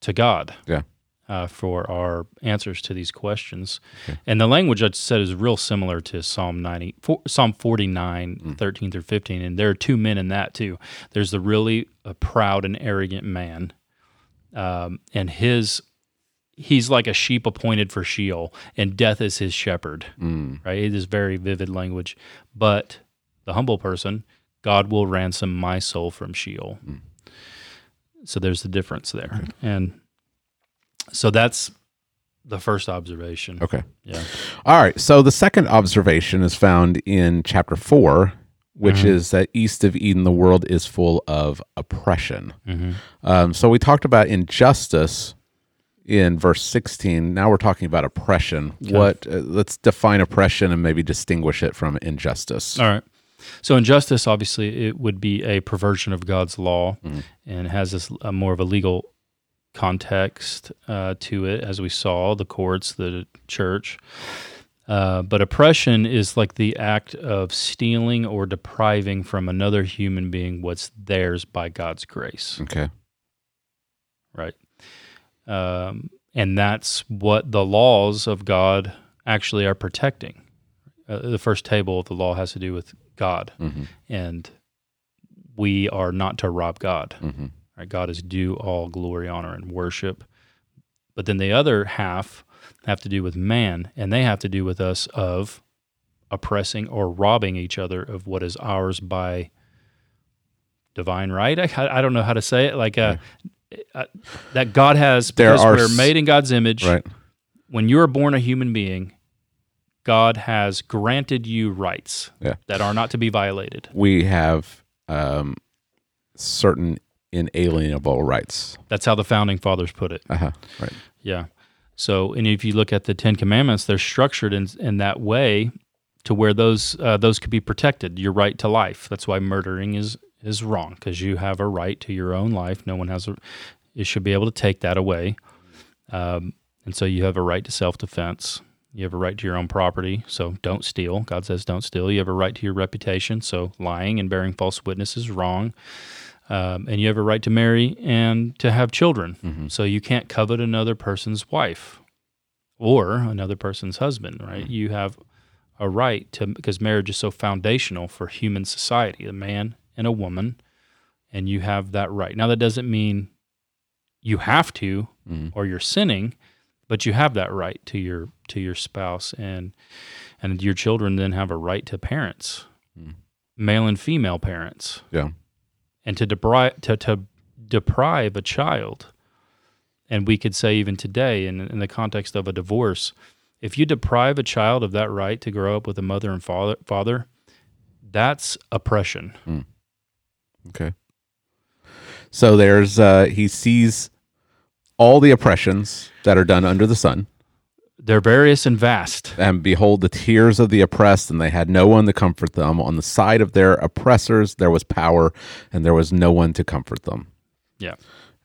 to God Yeah. uh, for our answers to these questions. Okay. And the language I said is real similar to Psalm 90, for, Psalm 49, Mm. 13 through 15. And there are two men in that too. There's the really uh, proud and arrogant man. Um, and his, he's like a sheep appointed for Sheol, and death is his shepherd, Mm. right? It is very vivid language. But the humble person, God will ransom my soul from Sheol. Mm. So there's the difference there. And so that's the first observation. Okay. Yeah. All right. So the second observation is found in chapter four, which Mhm. is that east of Eden, the world is full of oppression. hmm Um, so we talked about injustice in verse 16. Now we're talking about oppression. Okay. What? Uh, let's define oppression and maybe distinguish it from injustice. All right. So injustice, obviously, it would be a perversion of God's law, Mhm. and has this uh, more of a legal context uh, to it, as we saw the courts, the church. Uh, but oppression is like the act of stealing or depriving from another human being what's theirs by God's grace, Okay. right? Um, and that's what the laws of God actually are protecting. Uh, the first table of the law has to do with God, hmm and we are not to rob God. hmm Right? God is due all glory, honor, and worship. But then the other half have to do with man, and they have to do with us of oppressing or robbing each other of what is ours by divine right. I, I don't know how to say it. Like uh, uh, that God has There because are we're made in God's image. Right. When you are born a human being, God has granted you rights Yeah. that are not to be violated. We have um, certain inalienable rights. That's how the founding fathers put it. Uh huh. Right. Yeah. So, and if you look at the Ten Commandments, they're structured in in that way to where those uh, those could be protected. Your right to life. That's why murdering is is wrong because you have a right to your own life. No one has a. You should be able to take that away. Um, and so you have a right to self defense. You have a right to your own property. So don't steal. God says don't steal. You have a right to your reputation. So lying and bearing false witness is wrong. Um, and you have a right to marry and to have children. Mm-hmm. So you can't covet another person's wife or another person's husband, right? Mm-hmm. You have a right to, because marriage is so foundational for human society, a man and a woman, and you have that right. Now, that doesn't mean you have to Mhm. or you're sinning, but you have that right to your to your spouse and and your children then have a right to parents, Mm. male and female parents Yeah. And to deprive to, to deprive a child. And we could say even today in, in the context of a divorce if you deprive a child of that right to grow up with a mother and father father that's oppression. Okay. So there's uh he sees all the oppressions that are done under the sun, they're various and vast and behold the tears of the oppressed, and they had no one to comfort them. On the side of their oppressors there was power, and there was no one to comfort them. Yeah.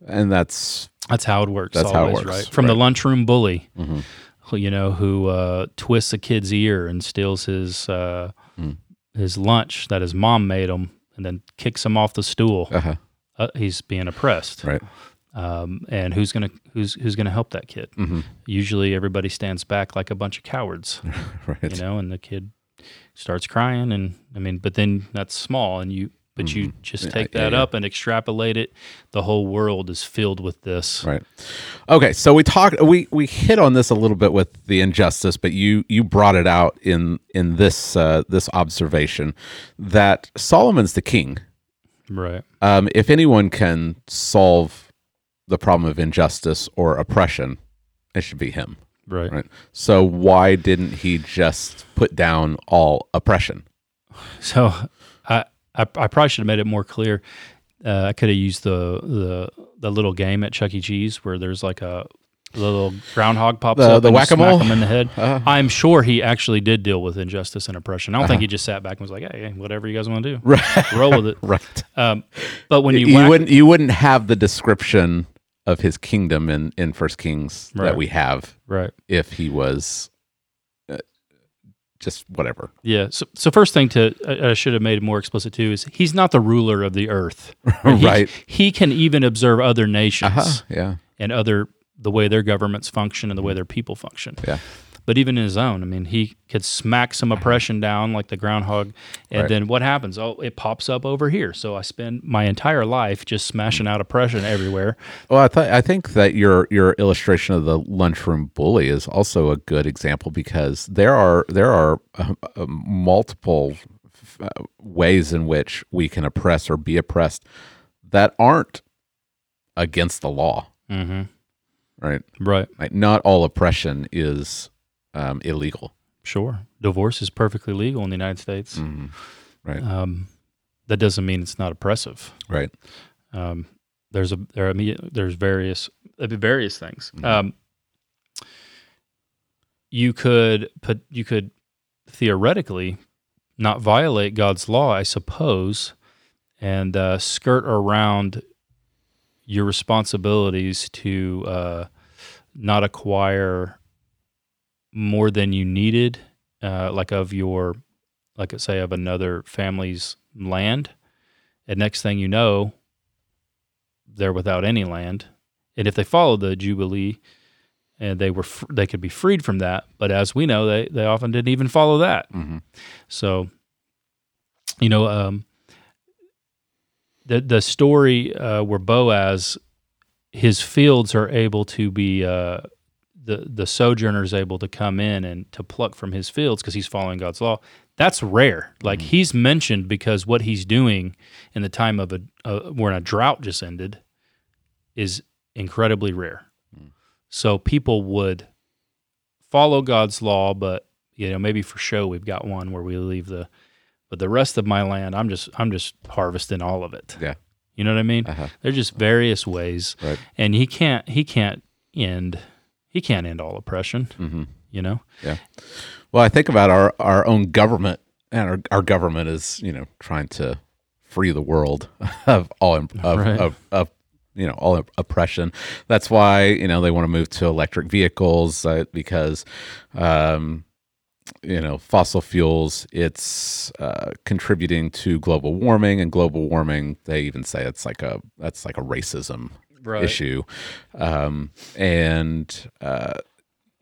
And that's that's how it works That's how it works, right from the lunchroom bully Mhm. who, you know who uh, twists a kid's ear and steals his uh, Mm. his lunch that his mom made him and then kicks him off the stool uh uh, he's being oppressed right. Um, and who's gonna who's who's gonna help that kid? hmm Usually, everybody stands back like a bunch of cowards, Right. you know, and the kid starts crying, and I mean, but then that's small, and you but you just Yeah, take yeah, that yeah. up and extrapolate it. The whole world is filled with this. Right. Okay, so we talked we we hit on this a little bit with the injustice, but you you brought it out in in this uh this observation that Solomon's the king. Right. Um if anyone can solve the problem of injustice or oppression, it should be him. Right. Right. So why didn't he just put down all oppression? So I, I I probably should have made it more clear. Uh, I could have used the the the little game at Chuck E. Cheese where there's like a little groundhog pops The- up the and whack-a-mole? him in the head. Uh, I'm sure he actually did deal with injustice and oppression. I don't think he just sat back and was like, "Hey, hey, whatever you guys want to do, right. roll with it." right. Um, but when you, You, whack, wouldn't you wouldn't have the description of his kingdom in in First Kings Right. that we have right, if he was uh, just whatever. yeah. So, so first thing to I, I should have made it more explicit too is he's not the ruler of the earth. He- right. He can even observe other nations. Uh-huh. Yeah. and other the way their governments function and the way their people function. Yeah. But even in his own, I mean, he could smack some oppression down like the groundhog, and Right. then what happens? Oh, it pops up over here. So I spend my entire life just smashing out oppression everywhere. Well, I th- I think that your your illustration of the lunchroom bully is also a good example because there are there are uh, uh, multiple uh, ways in which we can oppress or be oppressed that aren't against the law, Mm-hmm. right? Right. Like not all oppression is um, illegal. Sure. Divorce is perfectly legal in the United States. Mhm. Right. Um, that doesn't mean it's not oppressive. Right. Um, there's a there are there's various various things. Mhm. Um, you could put you could theoretically not violate God's law, I suppose, and uh, skirt around your responsibilities to uh, not acquire more than you needed, uh, like of your, like I say, of another family's land. And next thing you know, they're without any land. And if they follow the Jubilee, and they were fr- they could be freed from that, but as we know, they they often didn't even follow that. hmm So, you know, um, the the story uh, where Boaz, his fields are able to be uh, the the sojourner is able to come in and to pluck from his fields because he's following God's law. That's rare. Like he's mentioned because what he's doing in the time of a uh, when a drought just ended is incredibly rare. So people would follow God's law, but you know maybe for show we've got one where we leave the but the rest of my land i'm just i'm just harvesting all of it Yeah. you know what i mean Uh-huh. there's just various ways Right. and he can't he can't end he can't end all oppression hmm you know Yeah. Well, I think about our, our own government, and our, our government is, you know, trying to free the world of all of, Right. of, of you know all oppression. That's why you know they want to move to electric vehicles uh, because um, you know fossil fuels. It's uh, contributing to global warming, and global warming. They even say it's like a that's like a racism Right. issue, um, and uh,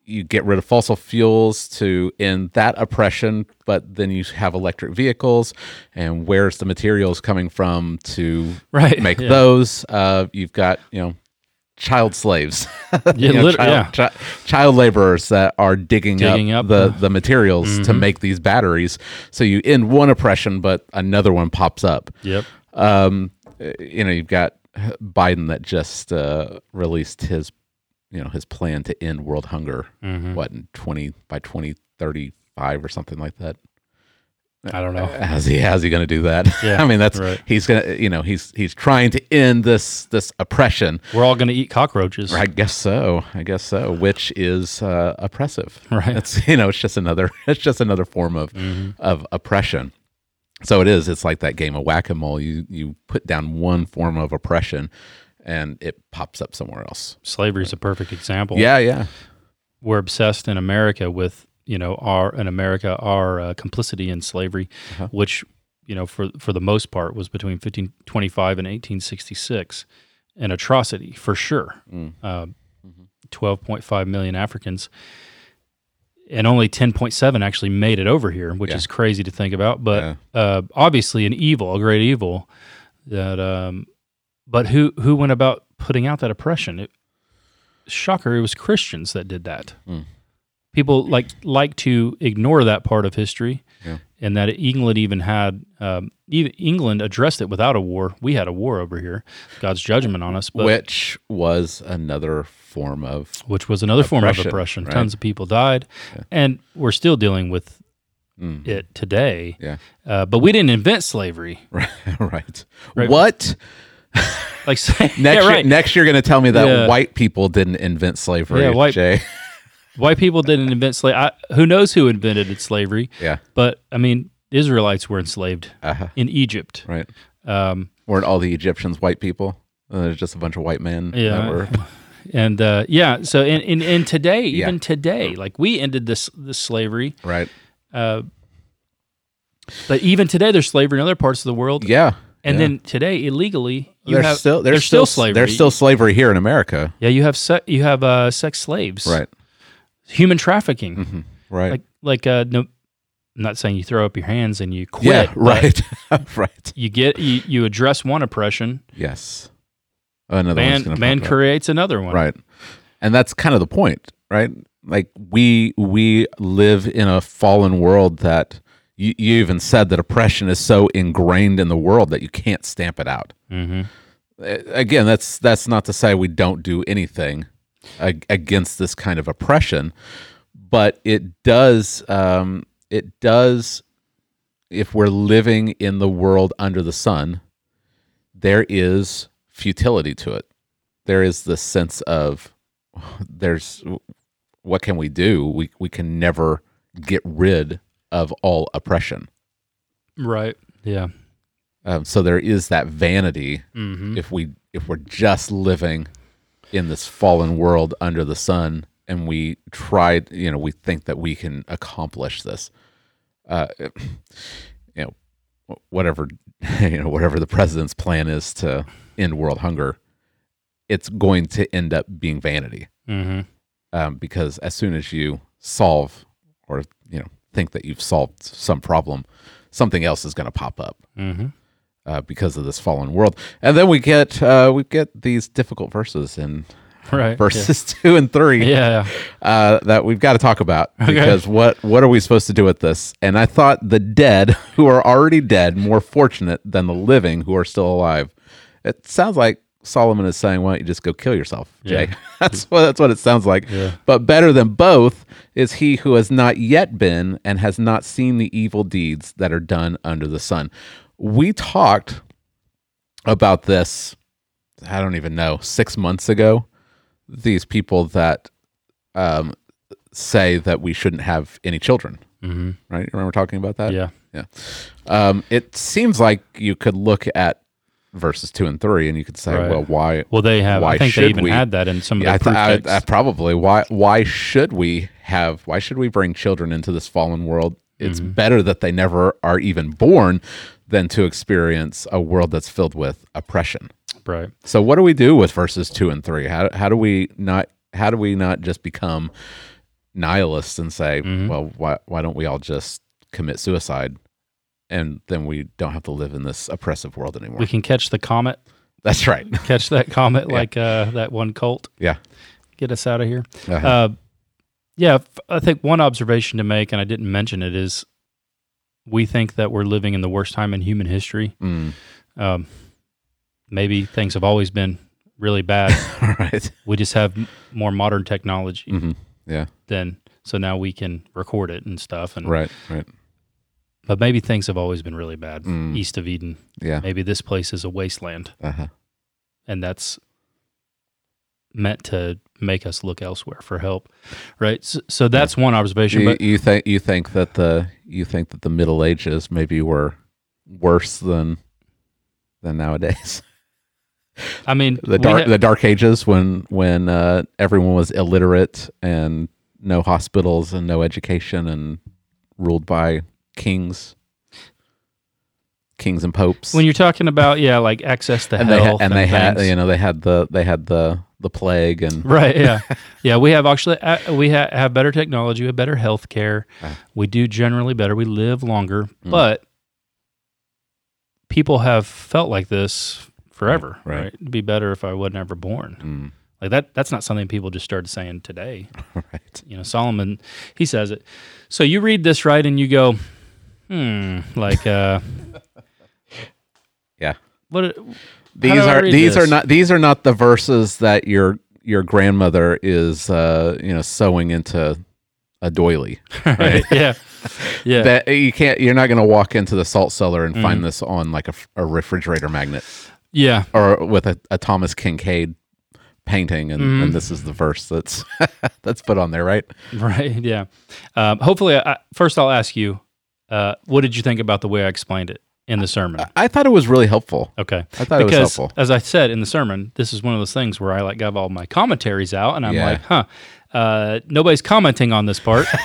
you get rid of fossil fuels to end that oppression, but then you have electric vehicles, and where's the materials coming from to Right. make Yeah. those? Uh, you've got you know child slaves, Yeah, You know, lit- child, yeah. chi- child laborers that are digging, Digging up, up the the- materials to make these batteries. So you end one oppression, but another one pops up Yep. um, you know, you've got Biden that just uh, released his, you know, his plan to end world hunger. Mm-hmm. What in twenty by twenty thirty five or something like that. I don't know. How's he? How's he going to do that? Yeah, I mean, that's right. he's gonna. You know, he's he's trying to end this this oppression. We're all going to eat cockroaches. I guess so. I guess so. Which is uh, oppressive. Right. It's you know, it's just another. It's just another form of Mm-hmm. of oppression. So it is. It's like that game of whack a mole. You you put down one form of oppression, and it pops up somewhere else. Slavery is a perfect example. Yeah, yeah, we're obsessed in America with you know our in America our uh, complicity in slavery, Uh-huh. which you know for for the most part was between 1525 and 1866, an atrocity for sure. Mm. Uh, 12.5 million Africans. And only 10.7 actually made it over here, which Yeah. is crazy to think about. But Yeah. uh, obviously, an evil, a great evil. That, um, but who who went about putting out that oppression? It, shocker, it was Christians that did that. Mm. People like like to ignore that part of history, Yeah. and that England even had um, England addressed it without a war. We had a war over here, God's judgment on us, but which was another form of which was another form of Oppression, right. Tons of people died, and we're still dealing with Mm. it today. yeah, Uh, but we didn't invent slavery. right, right. Right. What Like say, next? yeah, year, right. next you're going to tell me that Yeah. white people didn't invent slavery? Yeah, white- Jay. White people didn't invent slavery. Who knows who invented slavery? Yeah, But I mean, Israelites were enslaved uh-huh. in Egypt. right. Um, Weren't all the Egyptians white people? Uh, there's just a bunch of white men. Yeah. that were, and uh, yeah, so in, in, in today, Yeah. even today, like we ended this this slavery. right. Uh, but even today, there's slavery in other parts of the world. Yeah, And yeah. then today, illegally, you there's have still there's, still, slavery. There's still slavery here in America. yeah, you have se- you have uh, sex slaves, Right. Human trafficking, hmm Right. like like uh, no, I'm not saying you throw up your hands and you quit. yeah. Right. right. You get you, you address one oppression, Yes. Another man man pop up. creates another one. Right. And that's kind of the point, right? Like we we live in a fallen world that you, you even said that oppression is so ingrained in the world that you can't stamp it out. hmm Uh, Again, that's that's not to say we don't do anything ag- against this kind of oppression, but it does um, it does if we're living in the world under the sun, there is futility to it. There is this sense of there's what can we do? We we can never get rid of all oppression. Right. Yeah. Um, so there is that vanity hmm if we if we're just living in this fallen world under the sun and we try you know we think that we can accomplish this. Uh you know whatever you know whatever the president's plan is to end world hunger it's going to end up being vanity. Hmm um, because as soon as you solve or you know think that you've solved some problem something else is going to pop up. Hmm uh, because of this fallen world. And then we get uh, we get these difficult verses in Right. verses two and three Yeah. uh, that we've got to talk about Okay. because what what are we supposed to do with this? And I thought the dead who are already dead more fortunate than the living who are still alive. It sounds like Solomon is saying, "Why don't you just go kill yourself, Jay?" Yeah. that's what that's what it sounds like. Yeah. But better than both is he who has not yet been and has not seen the evil deeds that are done under the sun. We talked about this, I don't even know, six months ago. These people that um, say that we shouldn't have any children, hmm right? You remember talking about that? Yeah. Yeah. Um, it seems like you could look at verses two and three, and you could say, Right. well, why? Well, they have. Why I think they even we? had that in some of Yeah, I, th- I, I probably why why should we have why should we bring children into this fallen world? It's Mm-hmm. better that they never are even born than to experience a world that's filled with oppression. right. So what do we do with verses two and three? How how do we not how do we not just become nihilists and say, Mm-hmm. well, why why don't we all just commit suicide, and then we don't have to live in this oppressive world anymore? We can catch the comet. That's right. Catch that comet like uh, that one cult. Yeah. Get us out of here. Uh-huh. Uh, yeah, I think one observation to make, and I didn't mention it, is we think that we're living in the worst time in human history. Mm. Um, maybe things have always been really bad. Right. we just have more modern technology hmm Yeah. Then so now we can record it and stuff. And Right. Right. but maybe things have always been really bad Mm. east of Eden. Yeah. Maybe this place is a wasteland, Uh-huh. and that's meant to make us look elsewhere for help, right? So, so that's one observation. You, But you think you think that the you think that the Middle Ages maybe were worse than than nowadays. I mean, The dark ha- the Dark Ages when when uh, everyone was illiterate and no hospitals and no education and ruled by kings, kings and popes. when you're talking about yeah, like access to and they health had, and they had you know they had the they had the the plague and Right. Yeah. yeah. We have actually uh, we ha- have better technology. We have better health care. Ah. We do generally better. We live longer, Mm. but people have felt like this forever. Right, right. Right. It'd be better if I wasn't ever born. Mm, Like that. That's not something people just started saying today. right. You know, Solomon he says it. So you read this right, and you go, hmm, like uh, Yeah. what? These are these are not these are not the verses that your your grandmother is uh you know sewing into a doily. right. yeah. Yeah. That you can't you're not going to walk into the salt cellar and Mm. find this on like a, a, refrigerator magnet yeah. or with a, a Thomas Kinkade painting and, Mm-hmm. and this is the verse that's that's put on there, right? Right. Yeah. Um, hopefully, I, first I'll ask you, uh, what did you think about the way I explained it in the sermon? I thought it was really helpful. Okay. I thought it was helpful. as I said in the sermon, this is one of those things where I like got all my commentaries out, and I'm Yeah. like, huh, uh, nobody's commenting on this part.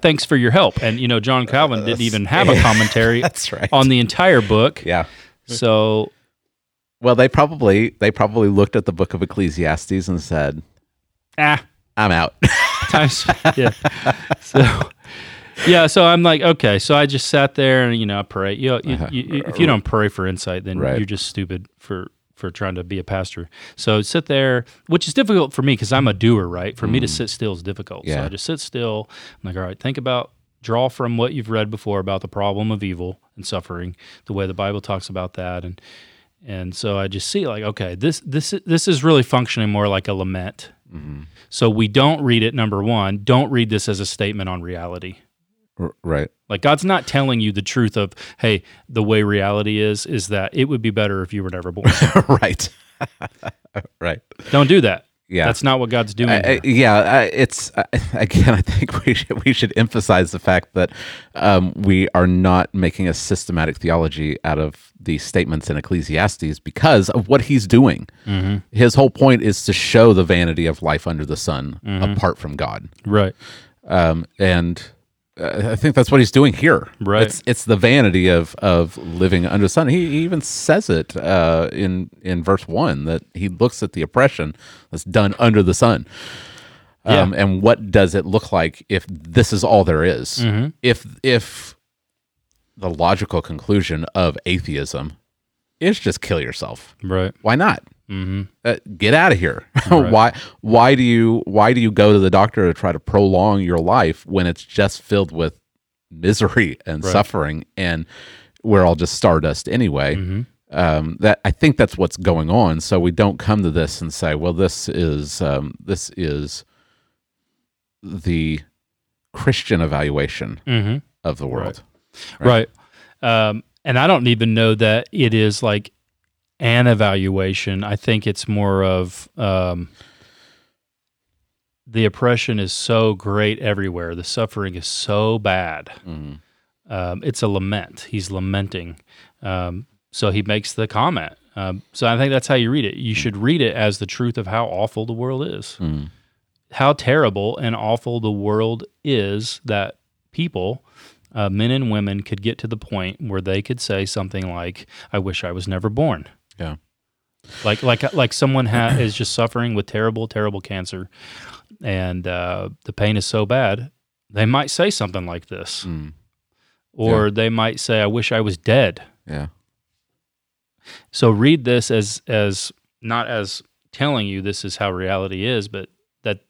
Thanks for your help. And you know, John Calvin didn't even have a commentary That's right. on the entire book. yeah. So Well, they probably they probably looked at the book of Ecclesiastes and said, ah, "I'm out." times yeah so yeah so i'm like okay so i just sat there and you know i pray you, you, you if you don't pray for insight then Right. you're just stupid for for trying to be a pastor so sit there which is difficult for me because i'm a doer right for me to sit still is difficult so Mm. Yeah. i just sit still i'm like all right think about draw from what you've read before about the problem of evil and suffering the way the bible talks about that and and so I just see like, okay, this this this is really functioning more like a lament. So we don't read it. Number one, don't read this as a statement on reality. Right. Like God's not telling you the truth of, hey, the way reality is is that it would be better if you were never born. right. right. don't do that. Yeah. That's not what God's doing. I- I- yeah, I- it's again. I think we should we should emphasize the fact that um, we are not making a systematic theology out of these statements in Ecclesiastes because of what he's doing. His whole point is to show the vanity of life under the sun apart from God, right. um, and I think that's what he's doing here. Right. It's it's the vanity of of living under the sun. He, he even says it uh, in in verse one that he looks at the oppression that's done under the sun. Um, and what does it look like if this is all there is? Mm-hmm. If if the logical conclusion of atheism is just kill yourself, Right. why not? Mm-hmm. Uh, get out of here. why why do you why do you go to the doctor to try to prolong your life when it's just filled with misery and Right. suffering and we're all just stardust anyway? Mm-hmm. Um, that I think that's what's going on. So we don't come to this and say, well, this is um, this is the Christian evaluation Mm-hmm. of the world. Right. Um, and I don't even know that it is like an evaluation. I think it's more of um, the oppression is so great everywhere. The suffering is so bad. Mhm. Um, it's a lament. He's lamenting. Um, so he makes the comment. Um, so I think that's how you read it. You should read it as the truth of how awful the world is, Mm. how terrible and awful the world is that people, uh, men and women, could get to the point where they could say something like, "I wish I was never born." Yeah. like like like someone ha- is just suffering with terrible terrible cancer and uh, the pain is so bad they might say something like this Mm. or they might say i wish i was dead Yeah. so read this as as not as telling you this is how reality is but that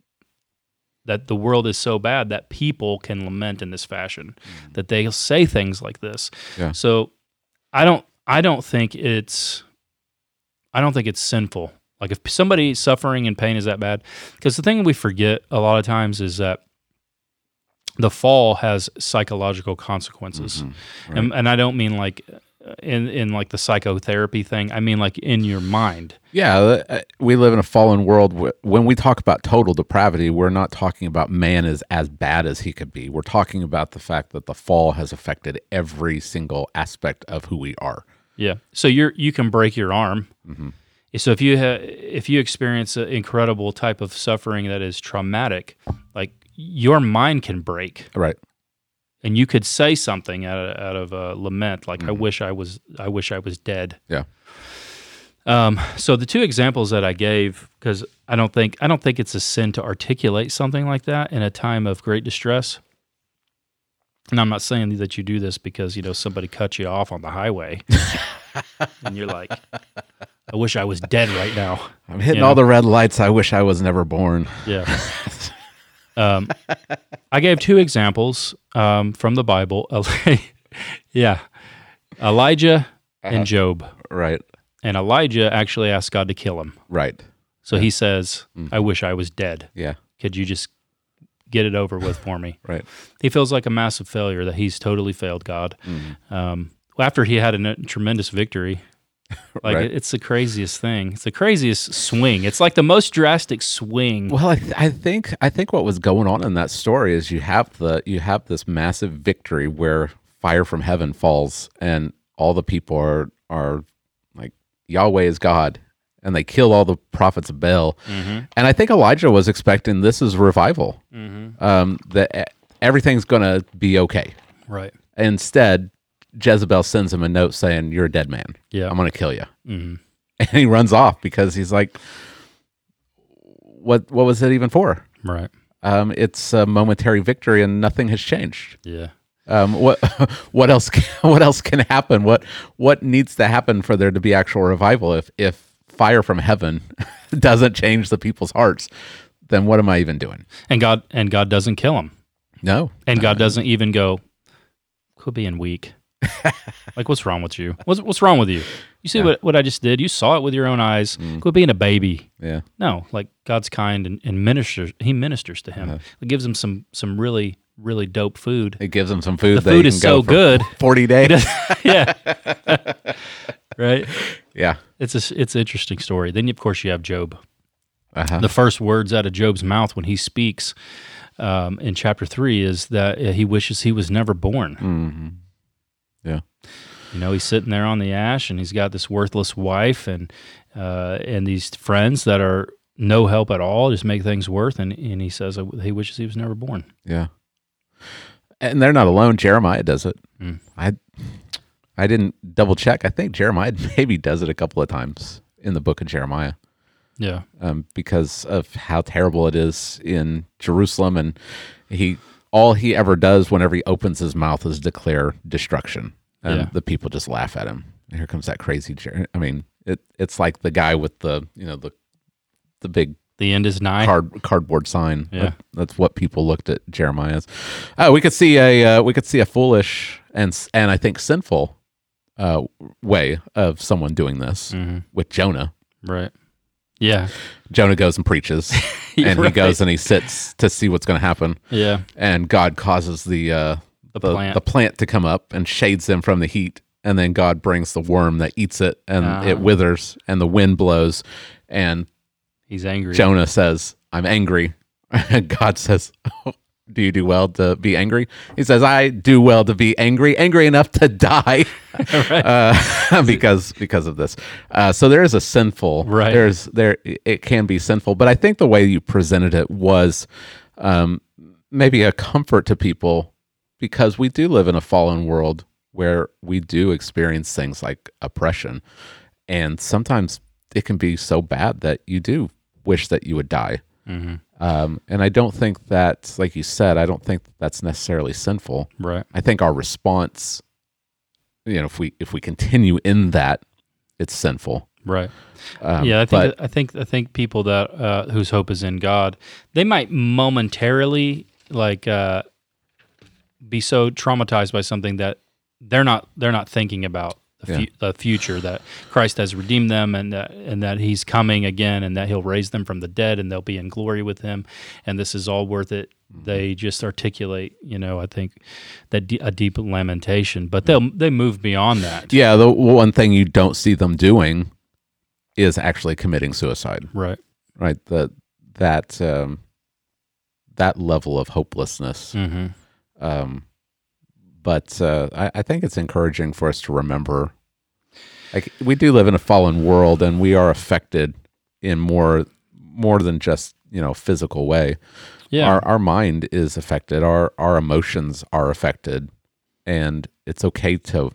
that the world is so bad that people can lament in this fashion that they'll say things like this Yeah. so i don't i don't think it's i don't think it's sinful like if somebody suffering and pain is that bad because the thing we forget a lot of times is that the fall has psychological consequences Mhm. and, and i don't mean like uh, in in like the psychotherapy thing i mean like in your mind Yeah, uh, we live in a fallen world. When we talk about total depravity, we're not talking about man is as bad as he could be. We're talking about the fact that the fall has affected every single aspect of who we are. Yeah. So you're you can break your arm. So if you ha- if you experience an incredible type of suffering that is traumatic, like your mind can break, Right. and you could say something out of, out of a lament, like "I wish I was I wish I was dead." Yeah. Um, so the two examples that I gave, because I don't think I don't think it's a sin to articulate something like that in a time of great distress. And I'm not saying that you do this because you know somebody cut you off on the highway, and you're like, "I wish I was dead right now." I'm hitting You all the red lights. I wish I was never born. Yeah. um, I gave two examples um, from the Bible. yeah, Elijah Uh-huh. and Job. Right. And Elijah actually asked God to kill him. Right. So he says, Mm. I wish I was dead. Yeah. Could you just get it over with for me? Right. He feels like a massive failure that he's totally failed God. Mhm. Um, after he had a tremendous victory, like Right. it- it's the craziest thing. It's the craziest swing. It's like the most drastic swing. Well, I, th- I think I think what was going on in that story is you have the you have this massive victory where fire from heaven falls and all the people are are like Yahweh is God and they kill all the prophets of Baal. Mm-hmm. And I think Elijah was expecting this is revival. Mm-hmm. Um, that everything's going to be okay. Right. Instead, Jezebel sends him a note saying, "You're a dead man. Yeah. I'm going to kill you." hmm And he runs off because he's like, "What? What was it even for?" Right. Um, it's a momentary victory, and nothing has changed. Yeah. Um, what? What else? Can, what else can happen? What? What needs to happen for there to be actual revival? If if fire from heaven doesn't change the people's hearts, then what am I even doing? And God and God doesn't kill him. No. And God doesn't even go, quit being weak. like what's wrong with you? What's what's wrong with you? You see Yeah. what, what I just did? You saw it with your own eyes. Mm. Quit being a baby. Yeah. No, like God's kind and, and ministers he ministers to him. Uh-huh. It gives him some some really, really dope food. It gives them some food. The food is go so good. Forty days. yeah. right? Yeah. It's a it's an interesting story. Then of course you have Job. Uh-huh. the first words out of Job's mouth when he speaks um, in chapter three is that uh, he wishes he was never born. hmm Yeah. You know, he's sitting there on the ash, and he's got this worthless wife and uh, and these friends that are no help at all, just make things worse. And and he says uh, he wishes he was never born. Yeah. And they're not alone. Jeremiah does it. Mm. I I didn't double check. I think Jeremiah maybe does it a couple of times in the book of Jeremiah Yeah, um, because of how terrible it is in Jerusalem. And he all he ever does whenever he opens his mouth is declare destruction, and Yeah. the people just laugh at him. And here comes that crazy. Jer- I mean, it it's like the guy with the you know the the big the end is nigh. card cardboard sign. Yeah. That- that's what people looked at Jeremiah's. Uh, we could see a uh, we could see a foolish and and I think sinful uh, way of someone doing this Mhm. with Jonah. Right. Yeah. Jonah goes and preaches, and he Right. goes and he sits to see what's going to happen. Yeah. And God causes the uh, The, the plant. the plant to come up and shades them from the heat, and then God brings the worm that eats it, and it withers, and the wind blows, and He's angry. Jonah says, I'm angry. And God says, do you do well to be angry? He says, I do well to be angry, angry enough to die, uh, because because of this. Uh, so there is a sinful, Right. There's there it can be sinful, but I think the way you presented it was um, maybe a comfort to people because we do live in a fallen world where we do experience things like oppression, and sometimes it can be so bad that you do wish that you would die. Mm-hmm. Um, and I don't think that, like you said, I don't think that's necessarily sinful. Right. I think our response, you know, if we if we continue in that, it's sinful. Right. Um, yeah, I think but- I think I think people that uh, whose hope is in God, they might momentarily like uh, be so traumatized by something that they're not they're not thinking about the, fu- the future that Christ has redeemed them and that and that He's coming again and that He'll raise them from the dead and they'll be in glory with Him and this is all worth it. Mm-hmm. They just articulate, you know, I think that de- a deep lamentation, but they'll they move beyond that. yeah, the one thing you don't see them doing is actually committing suicide. Right. Right. That that um, that level of hopelessness. Mm-hmm. Um, but uh, I, I think it's encouraging for us to remember, like we do live in a fallen world, and we are affected in more more than just you know physical way. Yeah. Our our mind is affected. Our our emotions are affected, and it's okay to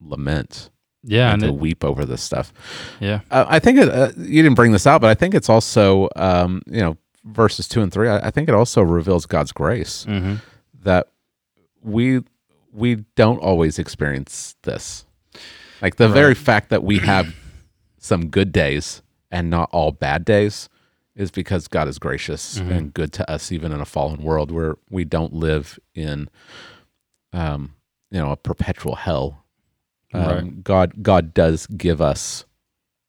lament yeah. and And to it, weep over this stuff. yeah. Uh, I think it, uh, you didn't bring this out, but I think it's also um, you know verses two and three. I, I think it also reveals God's grace Mm-hmm. that we we don't always experience this. Like the very fact that we have some good days and not all bad days is because God is gracious Mm-hmm. and good to us even in a fallen world where we don't live in um you know a perpetual hell. Um, Right. God God does give us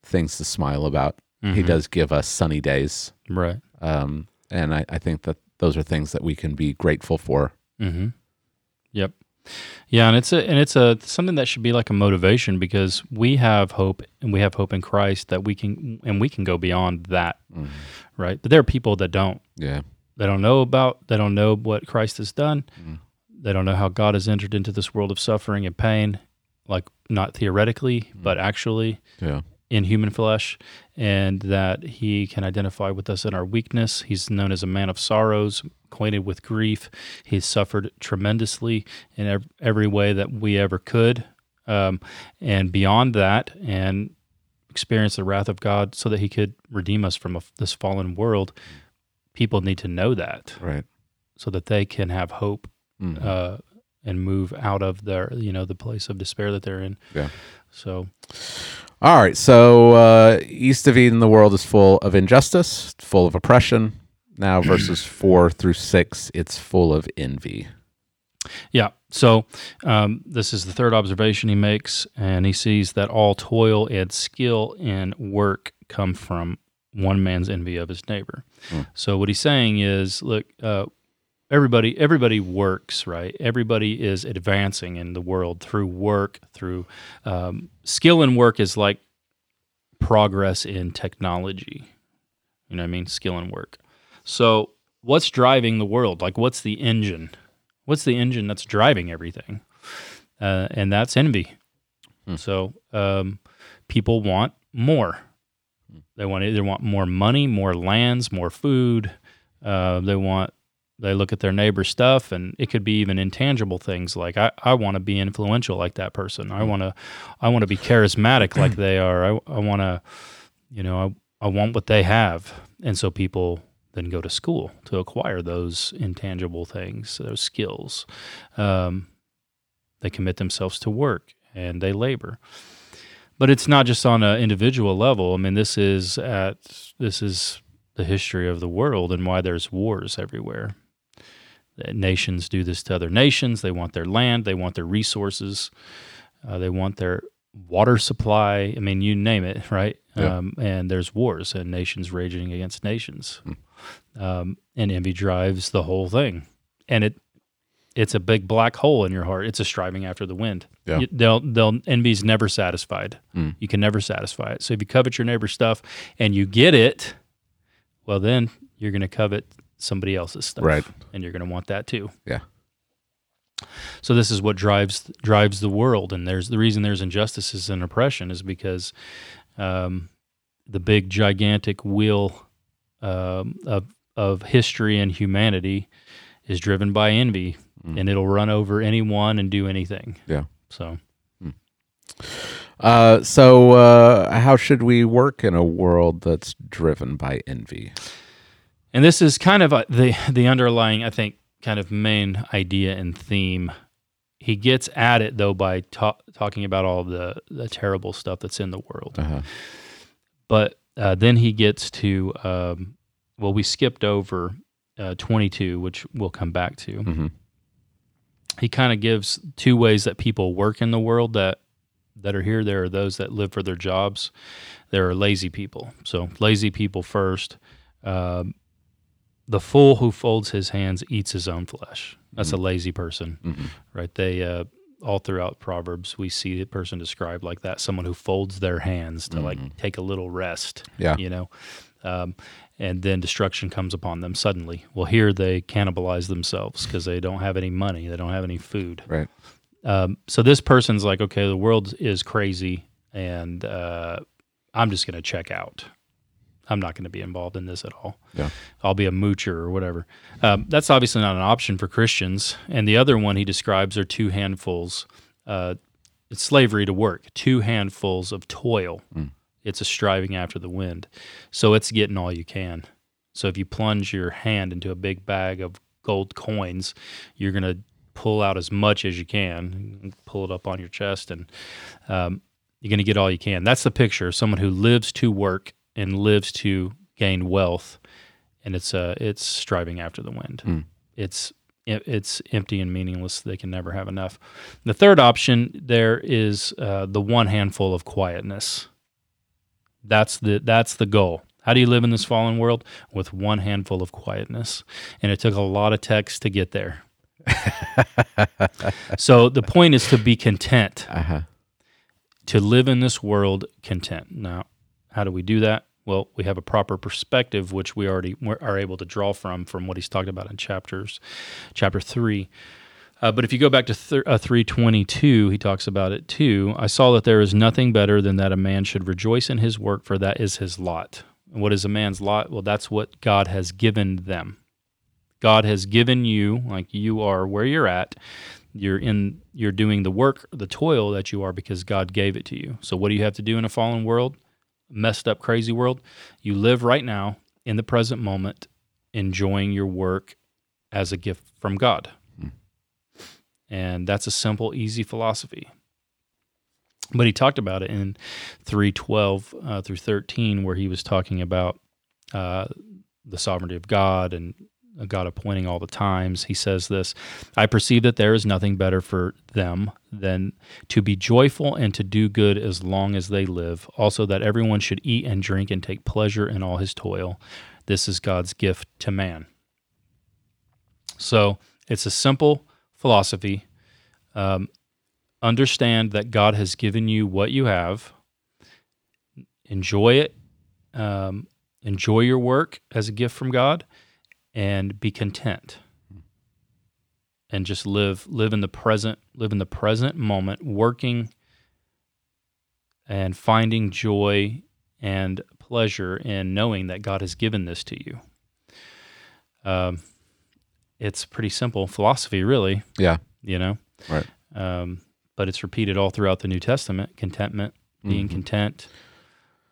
things to smile about. He Mhm. does give us sunny days. Right. Um and I, I think that those are things that we can be grateful for. Mm-hmm. Yeah, and it's a and it's a something that should be like a motivation because we have hope and we have hope in Christ that we can and we can go beyond that, right? But there are people that don't. Yeah. They don't know about. They don't know what Christ has done. Mm. They don't know how God has entered into this world of suffering and pain, like not theoretically, but actually Yeah. in human flesh, and that he can identify with us in our weakness. He's known as a man of sorrows, acquainted with grief. He's suffered tremendously in every way that we ever could, um, and beyond that, and experience the wrath of God so that he could redeem us from a, this fallen world. People need to know that Right. so that they can have hope Mhm. uh, and move out of their, you know, the place of despair that they're in. Yeah. So, All right. So, uh, east of Eden, the world is full of injustice, full of oppression. Now, verses four through six, it's full of envy. Yeah. So um, this is the third observation he makes, and he sees that all toil and skill in work come from one man's envy of his neighbor. Hmm. So what he's saying is, look, uh, everybody everybody works, right? Everybody is advancing in the world through work, through um, skill in work is like progress in technology. You know what I mean? Skill in work. So what's driving the world? Like, what's the engine? what's the engine that's driving everything? Uh, and that's envy. Hmm. So um, people want more. They want either want more money, more lands, more food. Uh, they want they look at their neighbor's stuff, and it could be even intangible things like I, I want to be influential like that person. I want to I want to be charismatic like they are. I, I want to you know I, I want what they have, and so people then go to school to acquire those intangible things, those skills. Um, they commit themselves to work and they labor. But it's not just on an individual level. I mean, this is at this is the history of the world and why there's wars everywhere. Nations do this to other nations. They want their land. They want their resources. Uh, they want their water supply. I mean, you name it, right? Yeah. Um, and there's wars and nations raging against nations, um, and envy drives the whole thing. And it it's a big black hole in your heart. It's a striving after the wind. Yeah. You- they'll they'll envy's never satisfied. Mm. You can never satisfy it. So if you covet your neighbor's stuff and you get it, well then you're going to covet somebody else's stuff, Right. And you're going to want that too. Yeah. So this is what drives drives the world, and there's the reason there's injustices and oppression is because um, the big gigantic wheel um, of of history and humanity is driven by envy, Mm. and it'll run over anyone and do anything. Yeah. So Uh, so, uh, how should we work in a world that's driven by envy? And this is kind of a, the the underlying, I think, kind of main idea and theme. He gets at it though by ta- talking about all the the terrible stuff that's in the world, Uh-huh. but uh, then he gets to um, well, we skipped over uh, 22, which we'll come back to. hmm He kind of gives two ways that people work in the world that that are here. There are those that live for their jobs. There are lazy people. So lazy people first. Um, the fool who folds his hands eats his own flesh. That's a lazy person, hmm right? They uh, all throughout Proverbs we see the person described like that, someone who folds their hands to like take a little rest. Yeah. you know. Um, and then destruction comes upon them suddenly. Well, here they cannibalize themselves because they don't have any money, they don't have any food. Right. Um, so this person's like, okay, the world is crazy, and uh, I'm just going to check out. I'm not going to be involved in this at all. Yeah. I'll be a moocher or whatever. Um, that's obviously not an option for Christians. And the other one he describes are two handfuls. Uh, it's slavery to work, two handfuls of toil. It's a striving after the wind. So it's getting all you can. So if you plunge your hand into a big bag of gold coins, you're going to pull out as much as you can, pull it up on your chest, and um, you're going to get all you can. That's the picture of someone who lives to work and lives to gain wealth, and it's uh, it's striving after the wind. Mm. It's it's empty and meaningless. They can never have enough. The third option there is uh, the one handful of quietness. That's the that's the goal. How do you live in this fallen world with one handful of quietness? And it took a lot of text to get there. so the point is to be content, Uh-huh. to live in this world content. Now, how do we do that? Well, we have a proper perspective, which we already are able to draw from from what he's talked about in chapters, chapter three. Uh, but if you go back to th- uh, 322, he talks about it too. I saw that there is nothing better than that a man should rejoice in his work, for that is his lot. And what is a man's lot? Well, that's what God has given them. God has given you, like you are where you're at. You're in. You're doing the work, the toil that you are because God gave it to you. So what do you have to do in a fallen world, messed up, crazy world? You live right now in the present moment, enjoying your work as a gift from God. And that's a simple, easy philosophy. But he talked about it in 312 uh, through 13, where he was talking about uh, the sovereignty of God and God appointing all the times. He says this I perceive that there is nothing better for them than to be joyful and to do good as long as they live. Also, that everyone should eat and drink and take pleasure in all his toil. This is God's gift to man. So it's a simple philosophy. Um, understand that God has given you what you have. Enjoy it. Um, enjoy your work as a gift from God, and be content. And just live live in the present. Live in the present moment, working and finding joy and pleasure in knowing that God has given this to you. Um, it's pretty simple philosophy, really Yeah. you know Right. um, but it's repeated all throughout the new testament contentment being Mhm. content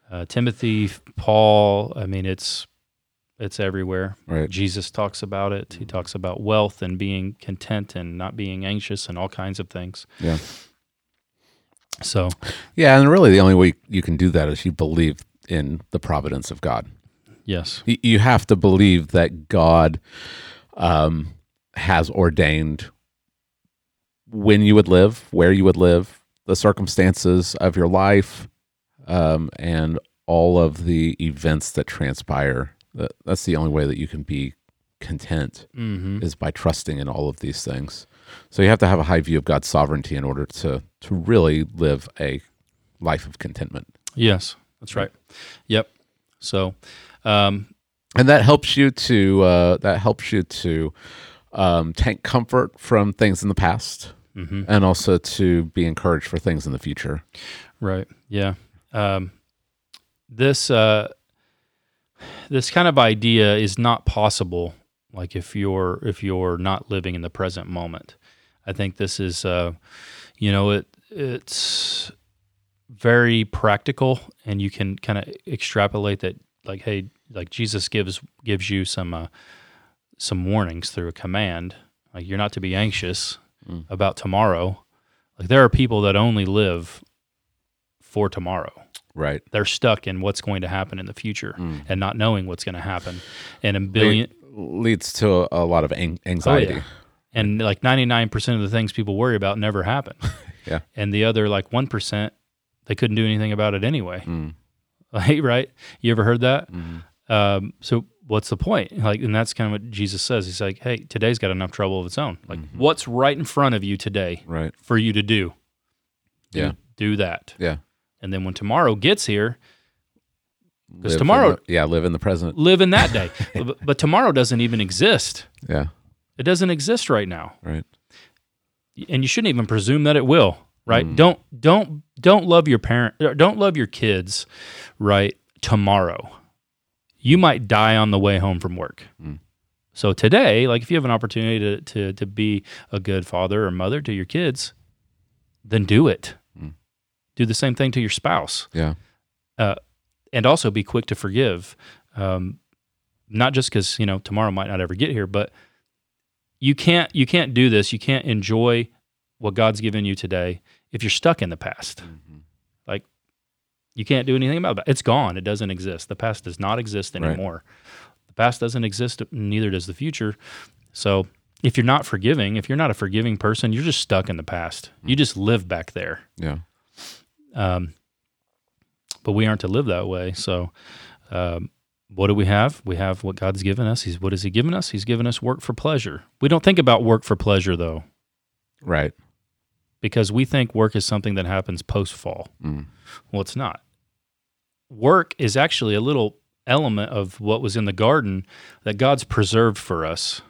uh, timothy paul i mean it's it's everywhere Right. jesus talks about it he talks about wealth and being content and not being anxious and all kinds of things Yeah. so Yeah, and really the only way you can do that is you believe in the providence of God. yes You have to believe that God um, has ordained when you would live, where you would live, the circumstances of your life, um, and all of the events that transpire. That- That's the only way that you can be content hmm is by trusting in all of these things. So you have to have a high view of God's sovereignty in order to to really live a life of contentment. Yes, that's right. Yep. So, um, and that helps you to uh, that helps you to um, take comfort from things in the past, Mm-hmm. and also to be encouraged for things in the future. Right. Yeah. Um, this uh, this kind of idea is not possible. Like if you're if you're not living in the present moment, I think this is uh, you know it it's very practical, and you can kind of extrapolate that. Like hey, like Jesus gives gives you some uh, some warnings through a command. Like you're not to be anxious Mm. about tomorrow. Like there are people that only live for tomorrow. Right. They're stuck in what's going to happen in the future Mm. and not knowing what's going to happen. And a billion leads to a, lot of an- anxiety. Oh, yeah. and like 99% of the things people worry about never happen. Yeah. And the other like 1%, they couldn't do anything about it anyway. Mm. Like, right? You ever heard that? Mhm. Um, so what's the point? Like, and that's kind of what Jesus says. He's like, hey, today's got enough trouble of its own. Like, Mhm. what's right in front of you today Right. for you to? Do- Yeah. Do that. Yeah. And then when tomorrow gets here, because tomorrow- the- yeah, live in the present. live in that day. but, but tomorrow doesn't even exist. Yeah. It doesn't exist right now. Right. And you shouldn't even presume that it will, right? Mm. Don't don't don't love your parent don't love your kids, right? Tomorrow. You might die on the way home from work. Mm. So today, like if you have an opportunity to, to to be a good father or mother to your kids, then do it. Mm. Do the same thing to your spouse. Yeah. and also be quick to forgive. Um, not just because you know tomorrow might not ever get here, but you can't you can't do this. You can't enjoy what God's given you today if you're stuck in the past. Like you can't do anything about it. It's gone. It doesn't exist. The past does not exist Right. anymore. The past doesn't exist. Neither does the future. So if you're not forgiving, if you're not a forgiving person, you're just stuck in the past. You just live back there. Yeah. Um, but we aren't to live that way. So, um, what do we have? We have what God's given us. He's what has He given us? He's given us work for pleasure. We don't think about work for pleasure though, Right. because we think work is something that happens post fall. Mm. Well, it's not. Work is actually a little element of what was in the garden that God's preserved for us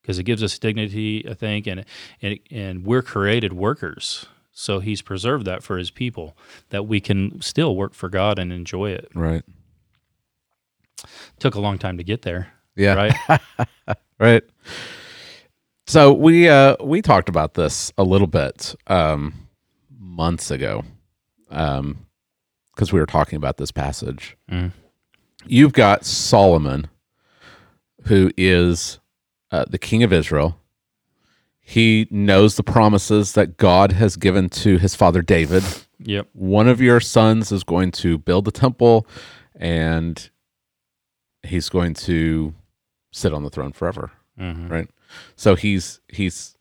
because it gives us dignity, I think, and and and we're created workers. So He's preserved that for His people that we can still work for God and enjoy it. Right. Took a long time to get there, Yeah. right? right so we uh we talked about this a little bit um months ago um because we were talking about this passage Mhm. you've got solomon who is uh, the king of israel he knows the promises that god has given to his father david yep. one of your sons is going to build the temple and he's going to sit on the throne forever Mhm. right so he's he's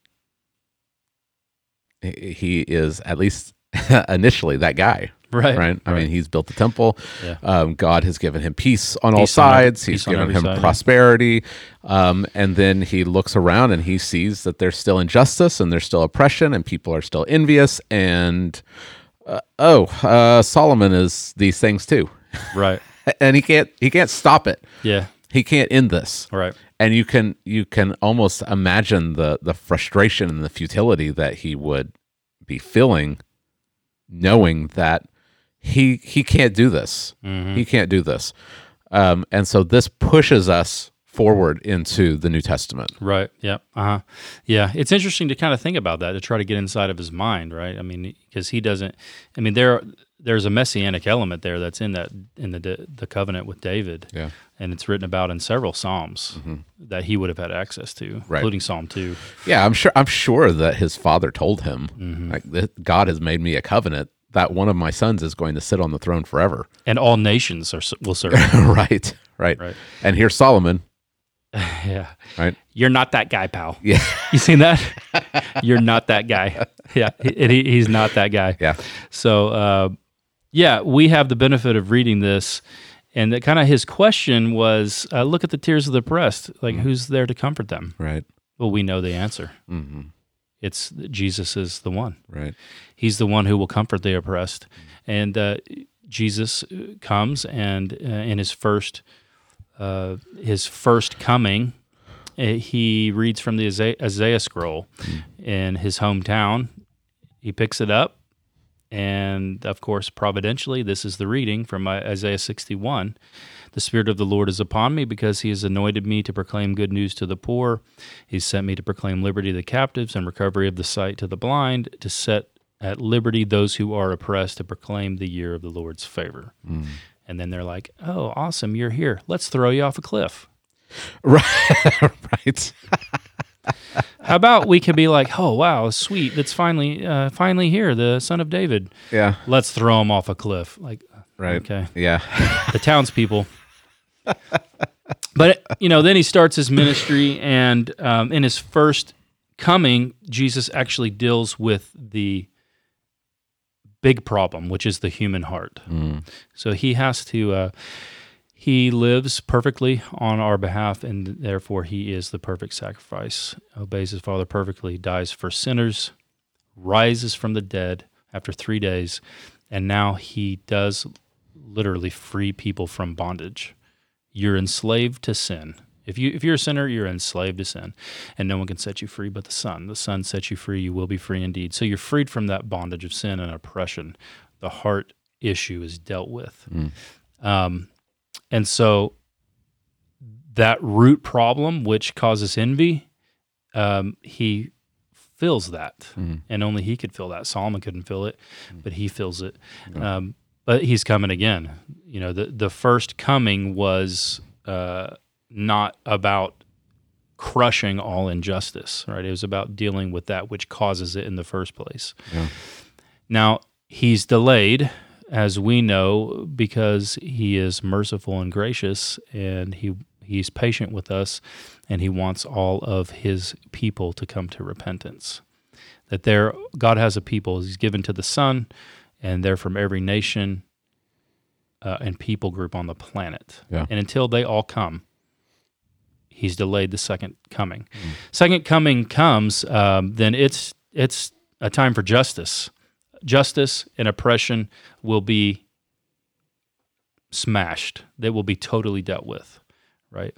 he he is at least initially that guy Right. right i mean he's built the temple Yeah. um, god has given him peace on all Peace on sides he's given him side, yeah. prosperity um, and then he looks around and he sees that there's still injustice and there's still oppression and people are still envious and uh, oh uh, solomon is these things too Right. and he can't he can't stop it Yeah. he can't end this Right. and you can you can almost imagine the the frustration and the futility that he would be feeling knowing that he he can't do this Mhm. he can't do this um, and so this pushes us forward into the new testament Right. Yep. Uh huh. Yeah. It's interesting to kind of think about that to try to get inside of his mind, right? I mean, because he doesn't. I mean, there there's a messianic element there that's in that in the the covenant with David, yeah and it's written about in several psalms Mhm. that he would have had access to, Right. including Psalm two. yeah i'm sure i'm sure that his father told him Mhm. like "Th- god has made me a covenant that one of my sons is going to sit on the throne forever And all nations are will serve. right right right. and here's solomon Yeah. right You're not that guy, pal. yeah You seen that? You're not that guy. Yeah. He, he- he's not that guy. yeah So, uh, yeah, we have the benefit of reading this. And that kind of his question was uh, look at the tears of the oppressed. Like, who's there to comfort them? right Well, we know the answer. hmm It's Jesus is the one. right He's the one who will comfort the oppressed. And uh, Jesus comes and uh, in his first uh, his first coming, uh, he reads from the Isaiah, Isaiah scroll in his hometown. He picks it up, and of course, providentially, this is the reading from Isaiah 61. The Spirit of the Lord is upon me because He has anointed me to proclaim good news to the poor. He sent me to proclaim liberty to the captives and recovery of the sight to the blind, to set at liberty those who are oppressed, to proclaim the year of the Lord's favor. Mm. And then they're like, oh, awesome, you're here. Let's throw you off a cliff. Right. right. How about we could be like, oh, wow, sweet. It's finally, uh, finally here, the son of David. Yeah. Let's throw him off a cliff. Like, Right. okay. Yeah. the townspeople. but you know, then he starts his ministry, and um, in his first coming, Jesus actually deals with the big problem, which is the human heart. So he has to. Uh, he lives perfectly on our behalf, and therefore he is the perfect sacrifice. Obeys his Father perfectly, dies for sinners, rises from the dead after three days, and now he does literally free people from bondage. You're enslaved to sin. If you if you're a sinner, you're enslaved to sin, and no one can set you free but the Son. The Son sets you free; you will be free indeed. So you're freed from that bondage of sin and oppression. The heart issue is dealt with, um, and so that root problem, which causes envy, um, he feels that, and only he could feel that. Solomon couldn't feel it, but he feels it. Um, but he's coming again. You know, the the first coming was uh, not about crushing all injustice, right? It was about dealing with that which causes it in the first place. Yeah. Now he's delayed, as we know, because he is merciful and gracious, and he he's patient with us, and he wants all of his people to come to repentance. That there, God has a people. He's given to the Son, and they're from every nation uh, and people group on the planet. Yeah. And until they all come, he's delayed the second coming. Second coming comes, um, then it's it's a time for justice. Justice and oppression will be smashed. They will be totally dealt with, right?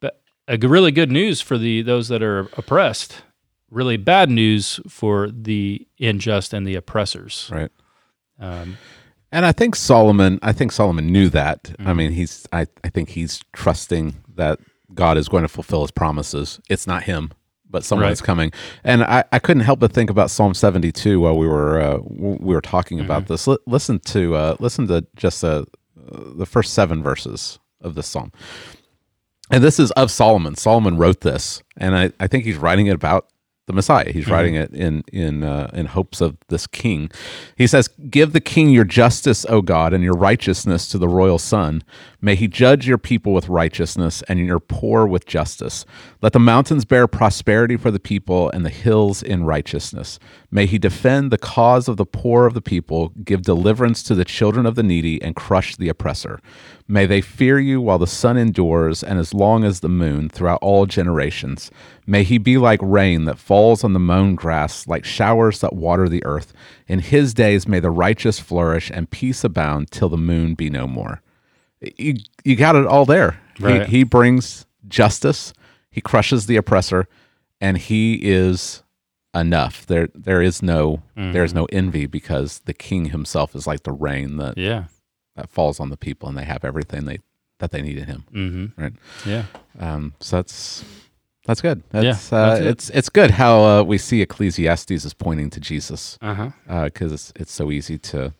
But a really good news for the those that are oppressed. Really bad news for the unjust and the oppressors. Right. Um, And I think Solomon, I think Solomon knew that. Mm-hmm. I mean, he's, I, I think he's trusting that God is going to fulfill his promises. It's not him, but someone Right. coming. And I, I couldn't help but think about Psalm 72 while we were, uh, we were talking about Mm-hmm. this. Li- listen to, uh, listen to just, uh, the first seven verses of this Psalm. And this is of Solomon. Solomon wrote this, and I, I think he's writing it about the Messiah. He's writing it in in uh, in hopes of this king. He says, "Give the king your justice, O God, and your righteousness to the royal son. May he judge your people with righteousness and your poor with justice. Let the mountains bear prosperity for the people and the hills in righteousness. May he defend the cause of the poor of the people, give deliverance to the children of the needy, and crush the oppressor. May they fear you while the sun endures and as long as the moon throughout all generations. May he be like rain that falls on the mown grass, like showers that water the earth. In his days may the righteous flourish and peace abound till the moon be no more. You, you got it all there. Right. He, he brings justice, he crushes the oppressor, and he is enough. There there is no there is no envy because the king himself is like the rain that yeah. that falls on the people and they have everything they that they need in him Mm-hmm. right Yeah. um so that's that's good that's, Yeah, uh, it. it's it's good how uh, we see ecclesiastes is pointing to jesus Uh huh. because it's, it's so easy to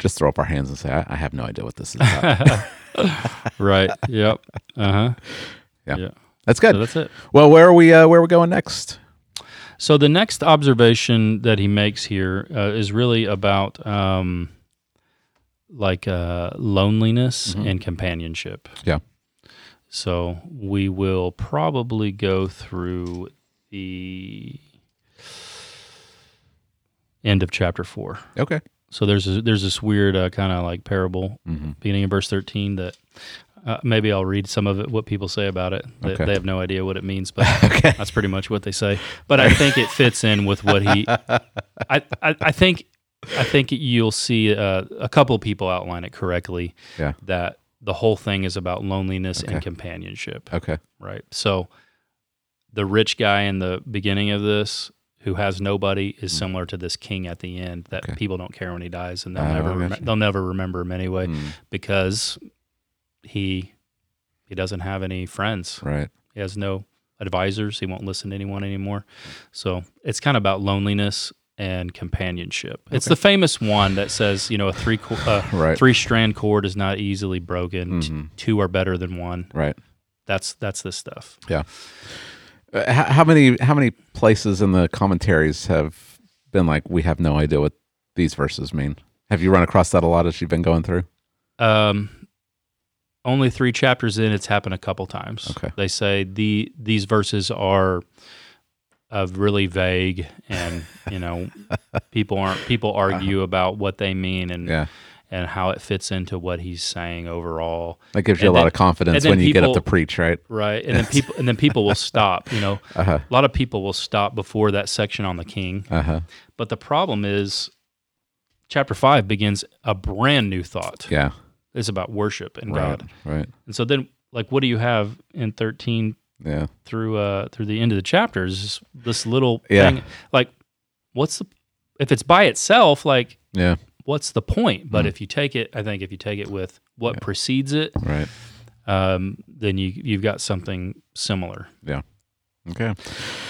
just throw up our hands and say i, I have no idea what this is about Right. yep. Uh huh. Yeah. Yeah. that's So good that's it. well where are we uh, where are we going next So the next observation that he makes here uh, is really about um, like uh, loneliness and companionship. yeah So we will probably go through the end of chapter four. okay So there's a, there's this weird uh, kind of like parable Mhm. beginning in verse 13 that uh, maybe I'll read some of it, what people say about it. They, Okay. they have no idea what it means, but okay that's pretty much what they say. But I think it fits in with what he. I, I, I think I think you'll see uh, a couple of people outline it correctly. Yeah. That the whole thing is about loneliness Okay. and companionship, Okay. right? So the rich guy in the beginning of this who has nobody is similar to this king at the end that. Okay. people don't care when he dies and they'll Oh, never rem- they'll never remember him anyway Mm, because he he doesn't have any friends. right. He has no advisors. He won't listen to anyone anymore. So it's kind of about loneliness and companionship. It's the famous one that says, you know, a three co- uh, Right. three strand cord is not easily broken. T- Mhm. two are better than one. Right. That's that's this stuff. Yeah. Uh, how, how many how many places in the commentaries have been like we have no idea what these verses mean? Have you run across that a lot as you've been going through? Um, only three chapters in, it's happened a couple times. Okay. They say the these verses are uh, really vague, and you know, people aren't people argue about what they mean and Yeah. And how it fits into what he's saying overall. That gives you And a lot of confidence when you get up to people- preach, right? Right, and then people and then people will stop. You know, Uh-huh. a lot of people will stop before that section on the king. Uh-huh. But the problem is, chapter five begins a brand new thought. Yeah. It's about worship and Right. God. Right. And so then, like, what do you have in thirteen Yeah. through uh through the end of the chapters, this, this little Yeah. thing? Like, what's the if it's by itself? Like, Yeah. What's the point? But Mm. if you take it, I think if you take it with what Yeah. precedes it, Right. um, then you you've got something similar. Yeah. Okay.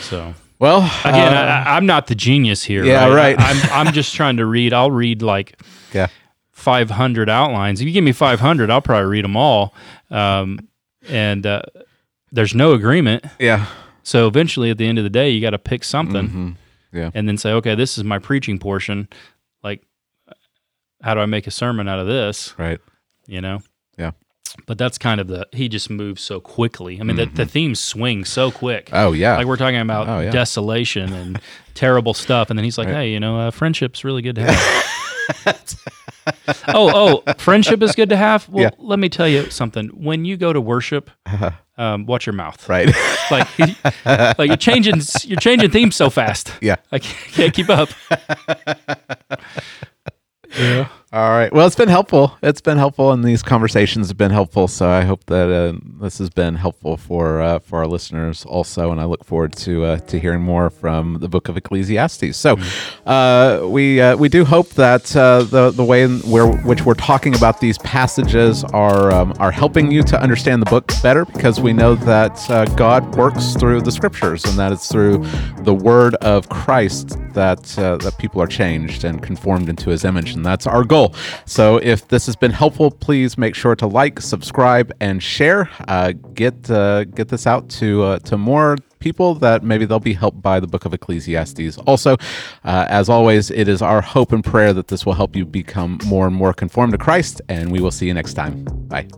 So Well, again, uh, I, I'm not the genius here. Yeah, right. I, I'm I'm just trying to read. I'll read like Yeah. 500 outlines. If you give me 500, I'll probably read them all. Um, and uh, there's no agreement. yeah. So eventually, at the end of the day, you got to pick something Mhm. and then say, okay, this is my preaching portion. How do I make a sermon out of this? Right. You know? Yeah. But that's kind of the, he just moves so quickly. I mean, the, the themes swing so quick. Oh yeah. Like we're talking about Oh, yeah. desolation and terrible stuff, and then he's like, Right. "Hey, you know, uh, friendship's really good to have." oh, oh, friendship is good to have. Well, Yeah. let me tell you something. When you go to worship, um, watch your mouth. right. Like, like you're changing, you're changing themes so fast. yeah. I can't, can't keep up. Yeah. All right. Well, it's been helpful. It's been helpful, and these conversations have been helpful. So I hope that uh, this has been helpful for uh, for our listeners also, and I look forward to uh, to hearing more from the Book of Ecclesiastes. So uh, we uh, we do hope that uh, the the way in where which we're talking about these passages are um, are helping you to understand the book better, because we know that uh, God works through the Scriptures, and that it's through the Word of Christ that uh, that people are changed and conformed into His image, and that's our goal. So, if this has been helpful, please make sure to like, subscribe, and share. Uh, get uh, get this out to uh, to more people that maybe they'll be helped by the Book of Ecclesiastes. Also, uh, as always, it is our hope and prayer that this will help you become more and more conformed to Christ. And we will see you next time. Bye.